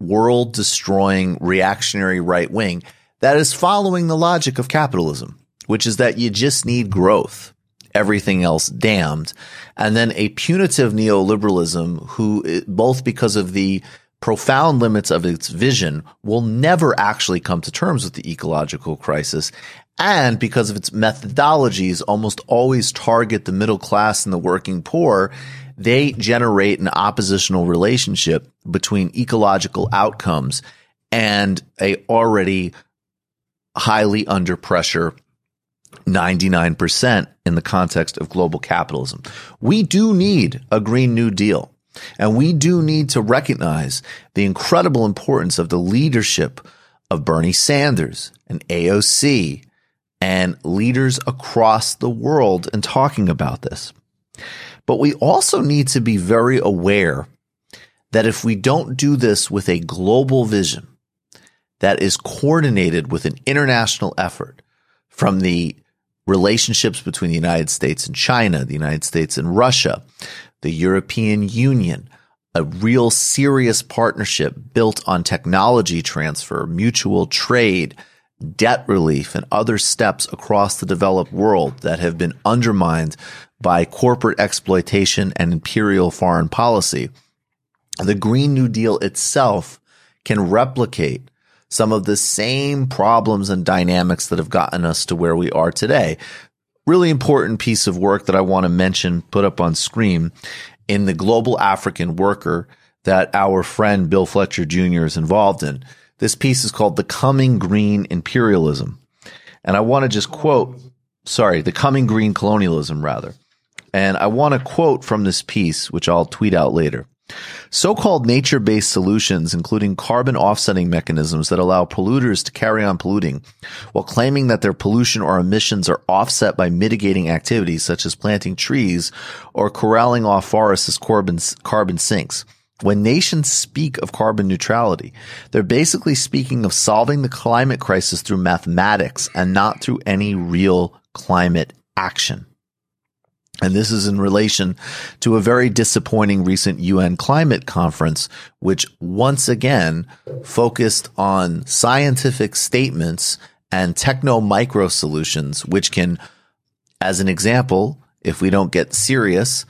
world destroying reactionary right wing that is following the logic of capitalism, which is that you just need growth everything else damned. And then a punitive neoliberalism who both because of the profound limits of its vision will never actually come to terms with the ecological crisis. And because of its methodologies almost always target the middle class and the working poor, they generate an oppositional relationship between ecological outcomes and a already highly under pressure 99% in the context of global capitalism. We do need a Green New Deal. And we do need to recognize the incredible importance of the leadership of Bernie Sanders and AOC and leaders across the world in talking about this. But we also need to be very aware that if we don't do this with a global vision that is coordinated with an international effort from the relationships between the United States and China, the United States and Russia, the European Union, a real serious partnership built on technology transfer, mutual trade, debt relief, and other steps across the developed world that have been undermined by corporate exploitation and imperial foreign policy. The Green New Deal itself can replicate some of the same problems and dynamics that have gotten us to where we are today really important piece of work that I want to mention, put up on screen in the global African worker that our friend Bill Fletcher Jr. is involved in. This piece is called The Coming Green Imperialism. And I want to just quote, sorry, The Coming Green Colonialism, rather. And I want to quote from this piece, which I'll tweet out later. So-called nature-based solutions, including carbon offsetting mechanisms that allow polluters to carry on polluting while claiming that their pollution or emissions are offset by mitigating activities such as planting trees or corralling off forests as carbon, carbon sinks. When nations speak of carbon neutrality, they're basically speaking of solving the climate crisis through mathematics and not through any real climate action. And this is in relation to a very disappointing recent UN climate conference, which once again focused on scientific statements and techno micro solutions, which can, as an example, if we don't get serious,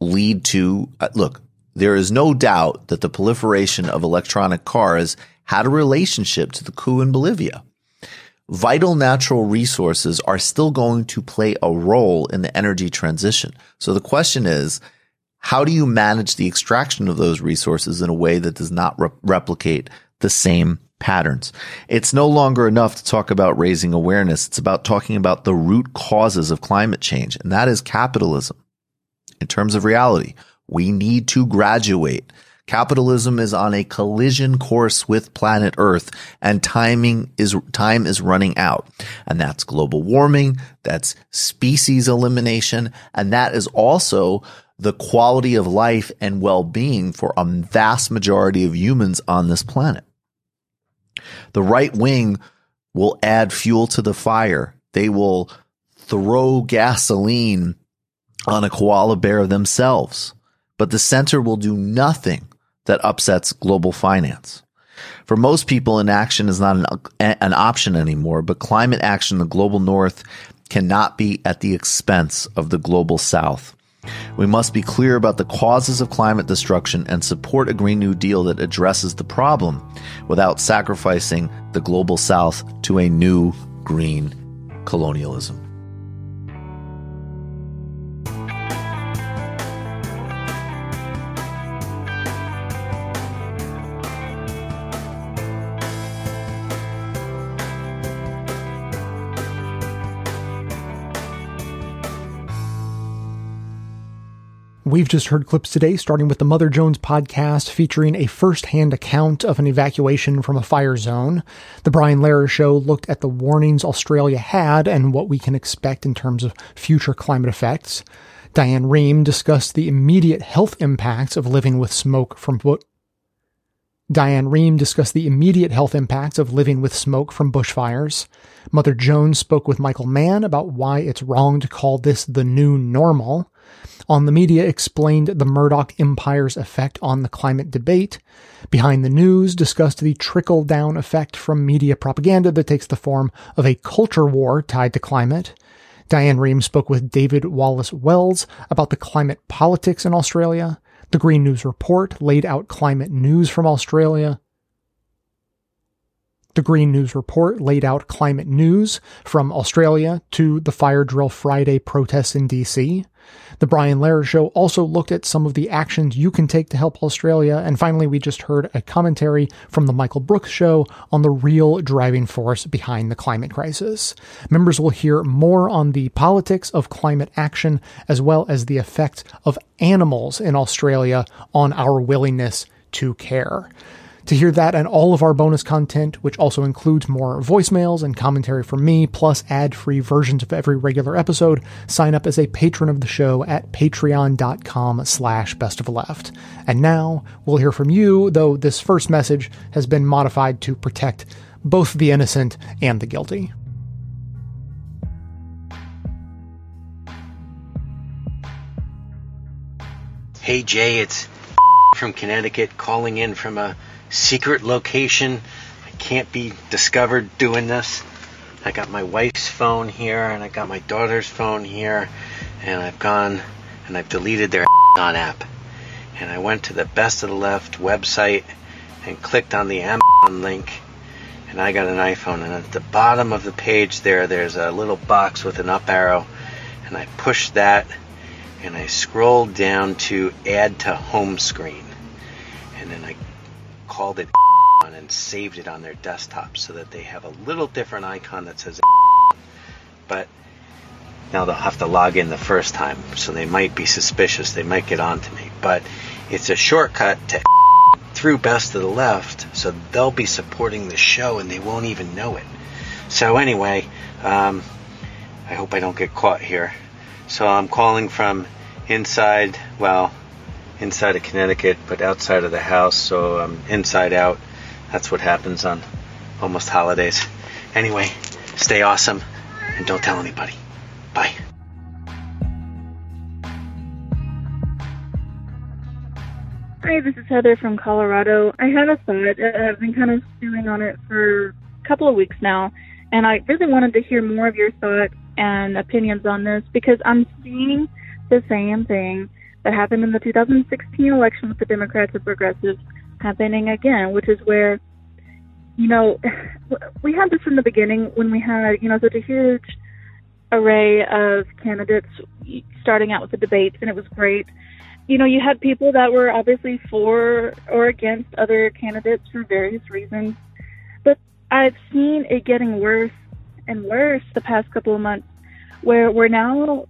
lead to, uh, look, there is no doubt that the proliferation of electronic cars had a relationship to the coup in Bolivia vital natural resources are still going to play a role in the energy transition. So the question is, how do you manage the extraction of those resources in a way that does not re- replicate the same patterns? It's no longer enough to talk about raising awareness. It's about talking about the root causes of climate change, and that is capitalism. In terms of reality, we need to graduate Capitalism is on a collision course with planet Earth and timing is, time is running out. And that's global warming. That's species elimination. And that is also the quality of life and well-being for a vast majority of humans on this planet. The right wing will add fuel to the fire. They will throw gasoline on a koala bear themselves, but the center will do nothing that upsets global finance. For most people, inaction is not an, an option anymore, but climate action in the global north cannot be at the expense of the global south. We must be clear about the causes of climate destruction and support a Green New Deal that addresses the problem without sacrificing the global south to a new green colonialism. We've just heard clips today, starting with the Mother Jones podcast featuring a first-hand account of an evacuation from a fire zone. The Brian Lehrer Show looked at the warnings Australia had and what we can expect in terms of future climate effects. Diane Rehm discussed the immediate health impacts of living with smoke from Diane Rehm discussed the immediate health impacts of living with smoke from bushfires. Mother Jones spoke with Michael Mann about why it's wrong to call this the new normal on the media explained the Murdoch empire's effect on the climate debate. Behind the News discussed the trickle down effect from media propaganda that takes the form of a culture war tied to climate. Diane Rehm spoke with David Wallace Wells about the climate politics in Australia. The Green News Report laid out climate news from Australia. The Green News Report laid out climate news from Australia to the Fire Drill Friday protests in DC. The Brian Lehrer Show also looked at some of the actions you can take to help Australia. And finally, we just heard a commentary from the Michael Brooks Show on the real driving force behind the climate crisis. Members will hear more on the politics of climate action as well as the effect of animals in Australia on our willingness to care. To hear that and all of our bonus content, which also includes more voicemails and commentary from me, plus ad-free versions of every regular episode, sign up as a patron of the show at patreon.com slash best of left. And now we'll hear from you, though this first message has been modified to protect both the innocent and the guilty. Hey Jay, it's from Connecticut calling in from a secret location. I can't be discovered doing this. I got my wife's phone here and I got my daughter's phone here and I've gone and I've deleted their on app. And I went to the Best of the Left website and clicked on the Amazon link and I got an iPhone and at the bottom of the page there there's a little box with an up arrow and I pushed that and I scrolled down to add to home screen and then I called it on and saved it on their desktop so that they have a little different icon that says but now they'll have to log in the first time so they might be suspicious they might get on to me but it's a shortcut to through best of the left, so they'll be supporting the show and they won't even know it. So anyway, um, I hope I don't get caught here. So I'm calling from inside, well, inside of Connecticut, but outside of the house, so I'm inside out. That's what happens on almost holidays. Anyway, stay awesome and don't tell anybody. Bye. Hi, this is Heather from Colorado. I had a thought. Uh, I've been kind of stewing on it for a couple of weeks now, and I really wanted to hear more of your thoughts and opinions on this because I'm seeing the same thing that happened in the 2016 election with the Democrats and progressives happening again, which is where, you know, we had this from the beginning when we had, you know, such a huge array of candidates starting out with the debates, and it was great. You know, you had people that were obviously for or against other candidates for various reasons, but I've seen it getting worse and worse the past couple of months, where we're now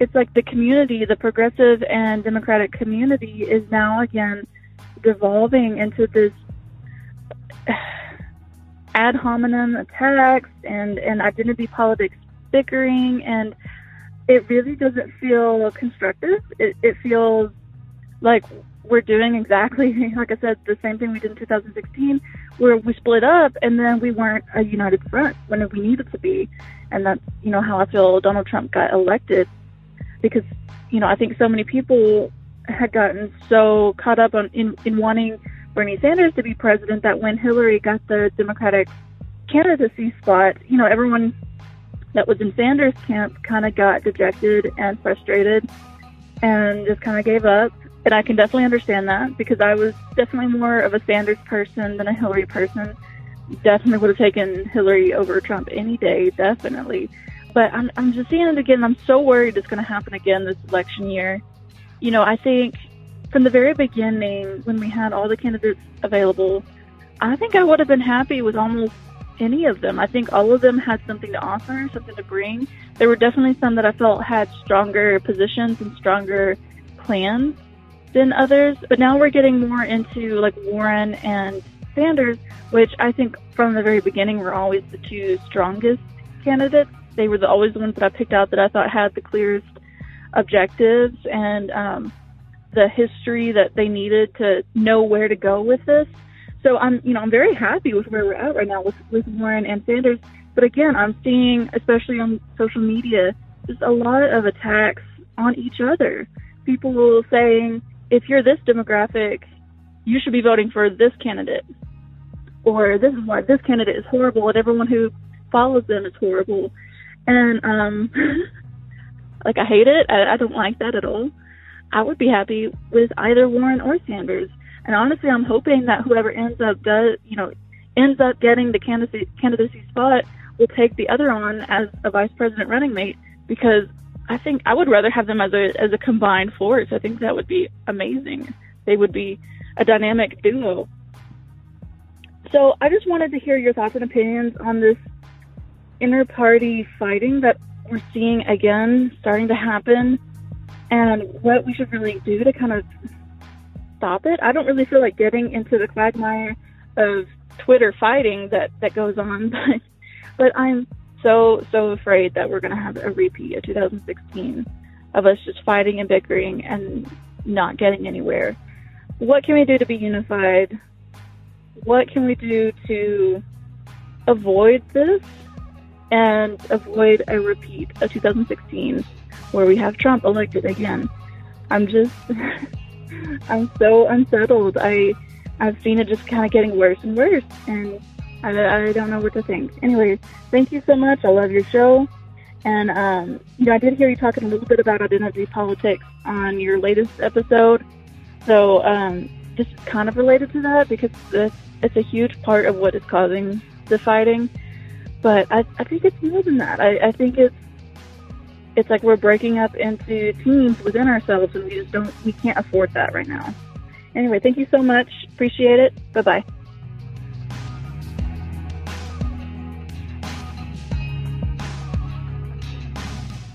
it's like the community, the progressive and democratic community is now again devolving into this ad hominem attacks and, and identity politics bickering and it really doesn't feel constructive. It, it feels like we're doing exactly, like I said, the same thing we did in 2016, where we split up and then we weren't a united front when we needed to be. And that's, you know, how I feel Donald Trump got elected because you know I think so many people had gotten so caught up on in, in wanting Bernie Sanders to be president that when Hillary got the Democratic candidacy spot, you know everyone that was in Sanders' camp kind of got dejected and frustrated and just kind of gave up. And I can definitely understand that because I was definitely more of a Sanders person than a Hillary person. Definitely would have taken Hillary over Trump any day, definitely. But I'm, I'm just seeing it again. I'm so worried it's going to happen again this election year. You know, I think from the very beginning, when we had all the candidates available, I think I would have been happy with almost any of them. I think all of them had something to offer, something to bring. There were definitely some that I felt had stronger positions and stronger plans than others. But now we're getting more into like Warren and Sanders, which I think from the very beginning were always the two strongest candidates they were the, always the ones that I picked out that I thought had the clearest objectives and um, the history that they needed to know where to go with this. So I'm, you know, I'm very happy with where we're at right now with, with Warren and Sanders. But again, I'm seeing, especially on social media, just a lot of attacks on each other. People saying, if you're this demographic, you should be voting for this candidate. Or this is why this candidate is horrible and everyone who follows them is horrible and um, like I hate it. I, I don't like that at all. I would be happy with either Warren or Sanders. And honestly, I'm hoping that whoever ends up does, you know, ends up getting the candidacy candidacy spot will take the other on as a vice president running mate because I think I would rather have them as a as a combined force. I think that would be amazing. They would be a dynamic duo. So I just wanted to hear your thoughts and opinions on this inter party fighting that we're seeing again starting to happen and what we should really do to kind of stop it. I don't really feel like getting into the quagmire of Twitter fighting that, that goes on, but, but I'm so, so afraid that we're going to have a repeat of 2016 of us just fighting and bickering and not getting anywhere. What can we do to be unified? What can we do to avoid this? And avoid a repeat of 2016 where we have Trump elected again. I'm just, I'm so unsettled. I, I've seen it just kind of getting worse and worse, and I, I don't know what to think. Anyway, thank you so much. I love your show. And, um, you know, I did hear you talking a little bit about identity politics on your latest episode. So, um, just kind of related to that because it's a huge part of what is causing the fighting. But I, I think it's more than that. I, I think it's it's like we're breaking up into teams within ourselves, and we just don't we can't afford that right now. Anyway, thank you so much. Appreciate it. Bye bye.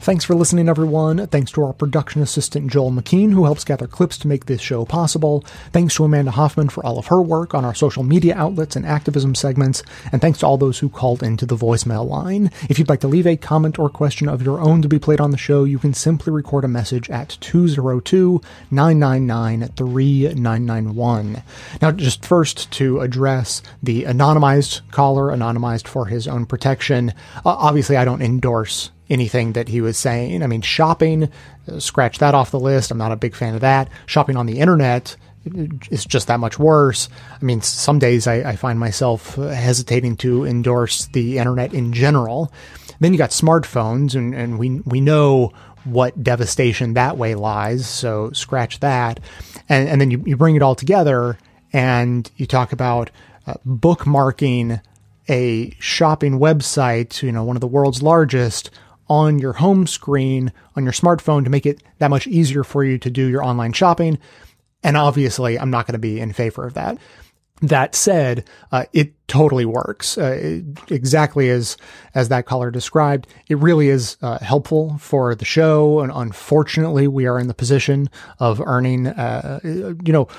Thanks for listening, everyone. Thanks to our production assistant, Joel McKean, who helps gather clips to make this show possible. Thanks to Amanda Hoffman for all of her work on our social media outlets and activism segments. And thanks to all those who called into the voicemail line. If you'd like to leave a comment or question of your own to be played on the show, you can simply record a message at 202 999 3991. Now, just first to address the anonymized caller, anonymized for his own protection. Uh, obviously, I don't endorse anything that he was saying. I mean, shopping, uh, scratch that off the list. I'm not a big fan of that. Shopping on the internet is just that much worse. I mean, some days I, I find myself hesitating to endorse the internet in general. Then you got smartphones, and, and we we know what devastation that way lies. So scratch that, and and then you, you bring it all together, and you talk about uh, bookmarking a shopping website, you know, one of the world's largest, on your home screen on your smartphone to make it that much easier for you to do your online shopping. And obviously, I'm not going to be in favor of that. That said, uh, it totally works uh, exactly as as that caller described. It really is uh, helpful for the show, and unfortunately, we are in the position of earning, uh, you know,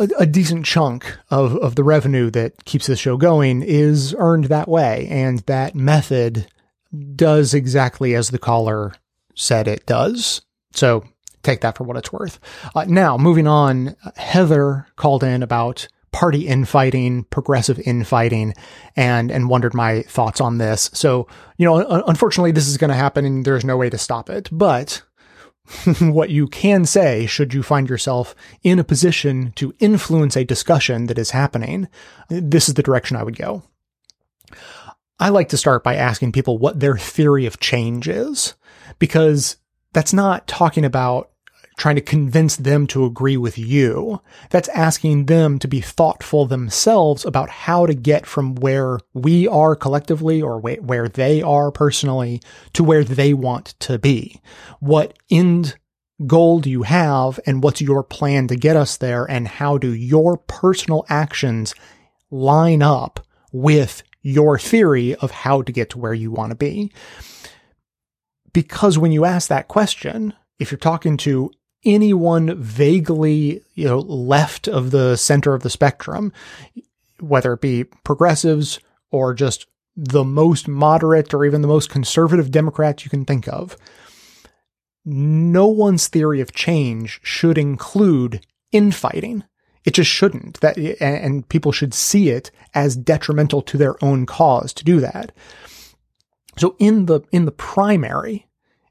a, a, decent chunk of of the revenue that keeps the show going is earned that way, and that method does exactly as the caller said it does. So take that for what it's worth. Uh, now, moving on, Heather called in about party infighting, progressive infighting, and and wondered my thoughts on this. So, you know, unfortunately, this is going to happen, and there's no way to stop it. But what you can say, should you find yourself in a position to influence a discussion that is happening, this is the direction I would go. I like to start by asking people what their theory of change is, because that's not talking about trying to convince them to agree with you. That's asking them to be thoughtful themselves about how to get from where we are collectively or where they are personally to where they want to be. What end goal do you have and what's your plan to get us there and how do your personal actions line up with your theory of how to get to where you want to be. Because when you ask that question, if you're talking to anyone vaguely, you know, left of the center of the spectrum, whether it be progressives or just the most moderate or even the most conservative Democrats you can think of, no one's theory of change should include infighting. It just shouldn't. That and people should see it as detrimental to their own cause to do that. So in the in the primary,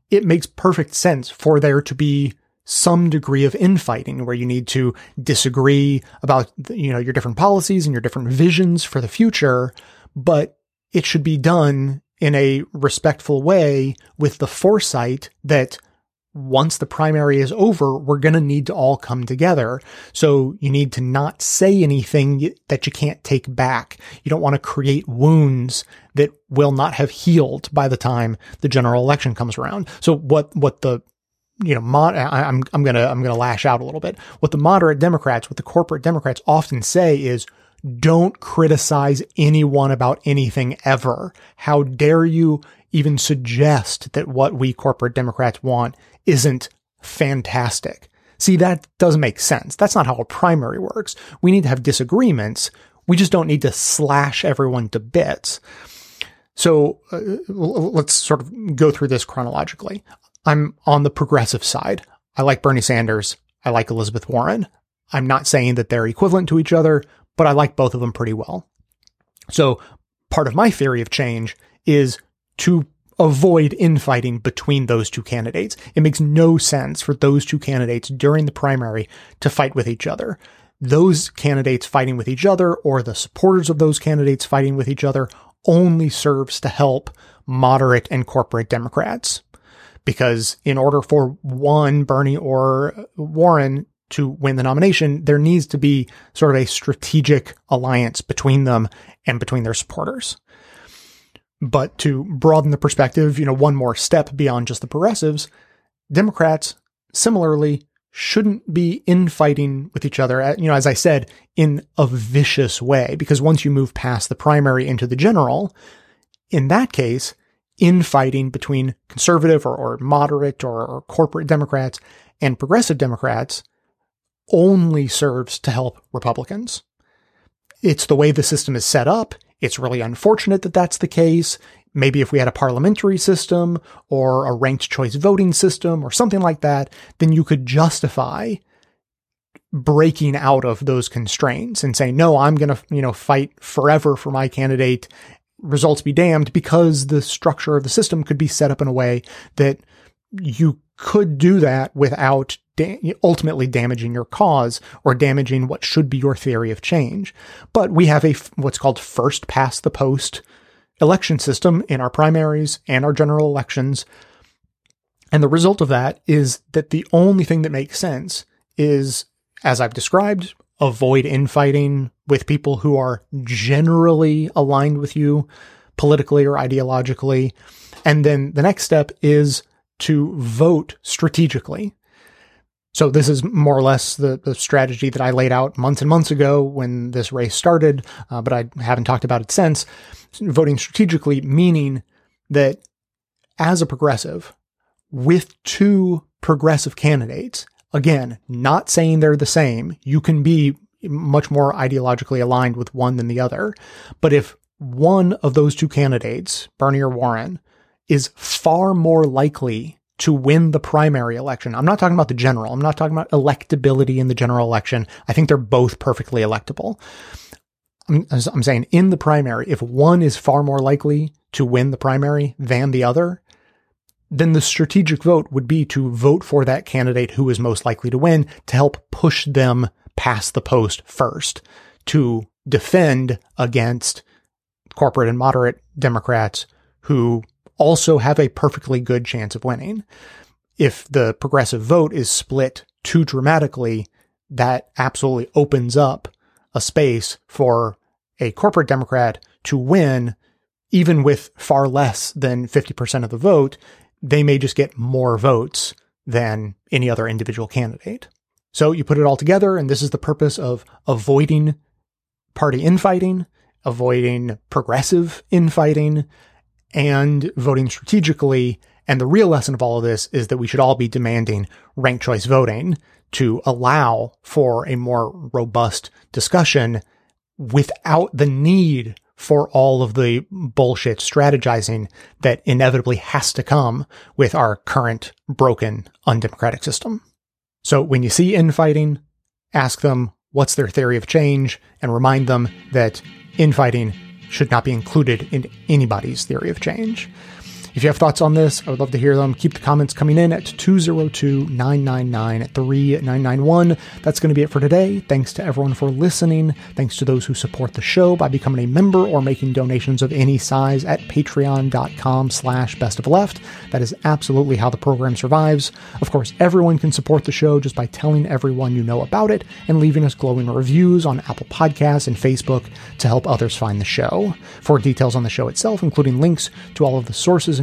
it makes perfect sense for there to be some degree of infighting where you need to disagree about you know your different policies and your different visions for the future, but it should be done in a respectful way with the foresight that once the primary is over, we're going to need to all come together. So you need to not say anything that you can't take back. You don't want to create wounds that will not have healed by the time the general election comes around. So what, what the, you know, mod, I, I'm, I'm going to, I'm going to lash out a little bit. What the moderate Democrats, what the corporate Democrats often say is, don't criticize anyone about anything ever. How dare you even suggest that what we corporate Democrats want isn't fantastic. See, that doesn't make sense. That's not how a primary works. We need to have disagreements. We just don't need to slash everyone to bits. So uh, let's sort of go through this chronologically. I'm on the progressive side. I like Bernie Sanders. I like Elizabeth Warren. I'm not saying that they're equivalent to each other, but I like both of them pretty well. So part of my theory of change is to avoid infighting between those two candidates. It makes no sense for those two candidates during the primary to fight with each other. Those candidates fighting with each other or the supporters of those candidates fighting with each other only serves to help moderate and corporate Democrats. Because in order for one, Bernie or Warren to win the nomination, there needs to be sort of a strategic alliance between them and between their supporters. But to broaden the perspective, you know, one more step beyond just the progressives, Democrats similarly shouldn't be infighting with each other, you know, as I said, in a vicious way, because once you move past the primary into the general, in that case, infighting between conservative or, or moderate or, or corporate Democrats and progressive Democrats only serves to help Republicans. It's the way the system is set up. It's really unfortunate that that's the case. Maybe if we had a parliamentary system or a ranked choice voting system or something like that, then you could justify breaking out of those constraints and saying, no, I'm going to, you know, fight forever for my candidate. Results be damned because the structure of the system could be set up in a way that you could do that without da- ultimately damaging your cause or damaging what should be your theory of change. But we have a f- what's called first past the post election system in our primaries and our general elections. And the result of that is that the only thing that makes sense is, as I've described, avoid infighting with people who are generally aligned with you politically or ideologically. And then the next step is to vote strategically. So this is more or less the, the strategy that I laid out months and months ago when this race started, uh, but I haven't talked about it since. Voting strategically meaning that as a progressive, with two progressive candidates, again, not saying they're the same, you can be much more ideologically aligned with one than the other. But if one of those two candidates, Bernie or Warren, is far more likely to win the primary election. I'm not talking about the general. I'm not talking about electability in the general election. I think they're both perfectly electable. I'm, I'm saying in the primary, if one is far more likely to win the primary than the other, then the strategic vote would be to vote for that candidate who is most likely to win to help push them past the post first to defend against corporate and moderate Democrats who also have a perfectly good chance of winning. If the progressive vote is split too dramatically, that absolutely opens up a space for a corporate Democrat to win, even with far less than 50% of the vote. They may just get more votes than any other individual candidate. So you put it all together, and this is the purpose of avoiding party infighting, avoiding progressive infighting, and voting strategically. And the real lesson of all of this is that we should all be demanding ranked choice voting to allow for a more robust discussion without the need for all of the bullshit strategizing that inevitably has to come with our current broken undemocratic system. So when you see infighting, ask them what's their theory of change and remind them that infighting should not be included in anybody's theory of change. If you have thoughts on this, I would love to hear them. Keep the comments coming in at 202 999 3991. That's going to be it for today. Thanks to everyone for listening. Thanks to those who support the show by becoming a member or making donations of any size at patreon.com slash best of left. That is absolutely how the program survives. Of course, everyone can support the show just by telling everyone you know about it and leaving us glowing reviews on Apple Podcasts and Facebook to help others find the show. For details on the show itself, including links to all of the sources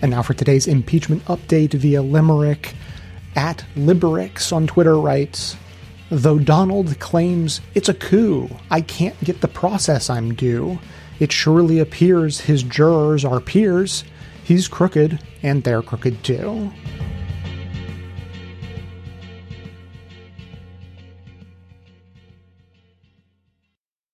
And now for today's impeachment update via Limerick. At Limericks on Twitter writes, Though Donald claims it's a coup, I can't get the process I'm due. It surely appears his jurors are peers. He's crooked, and they're crooked too.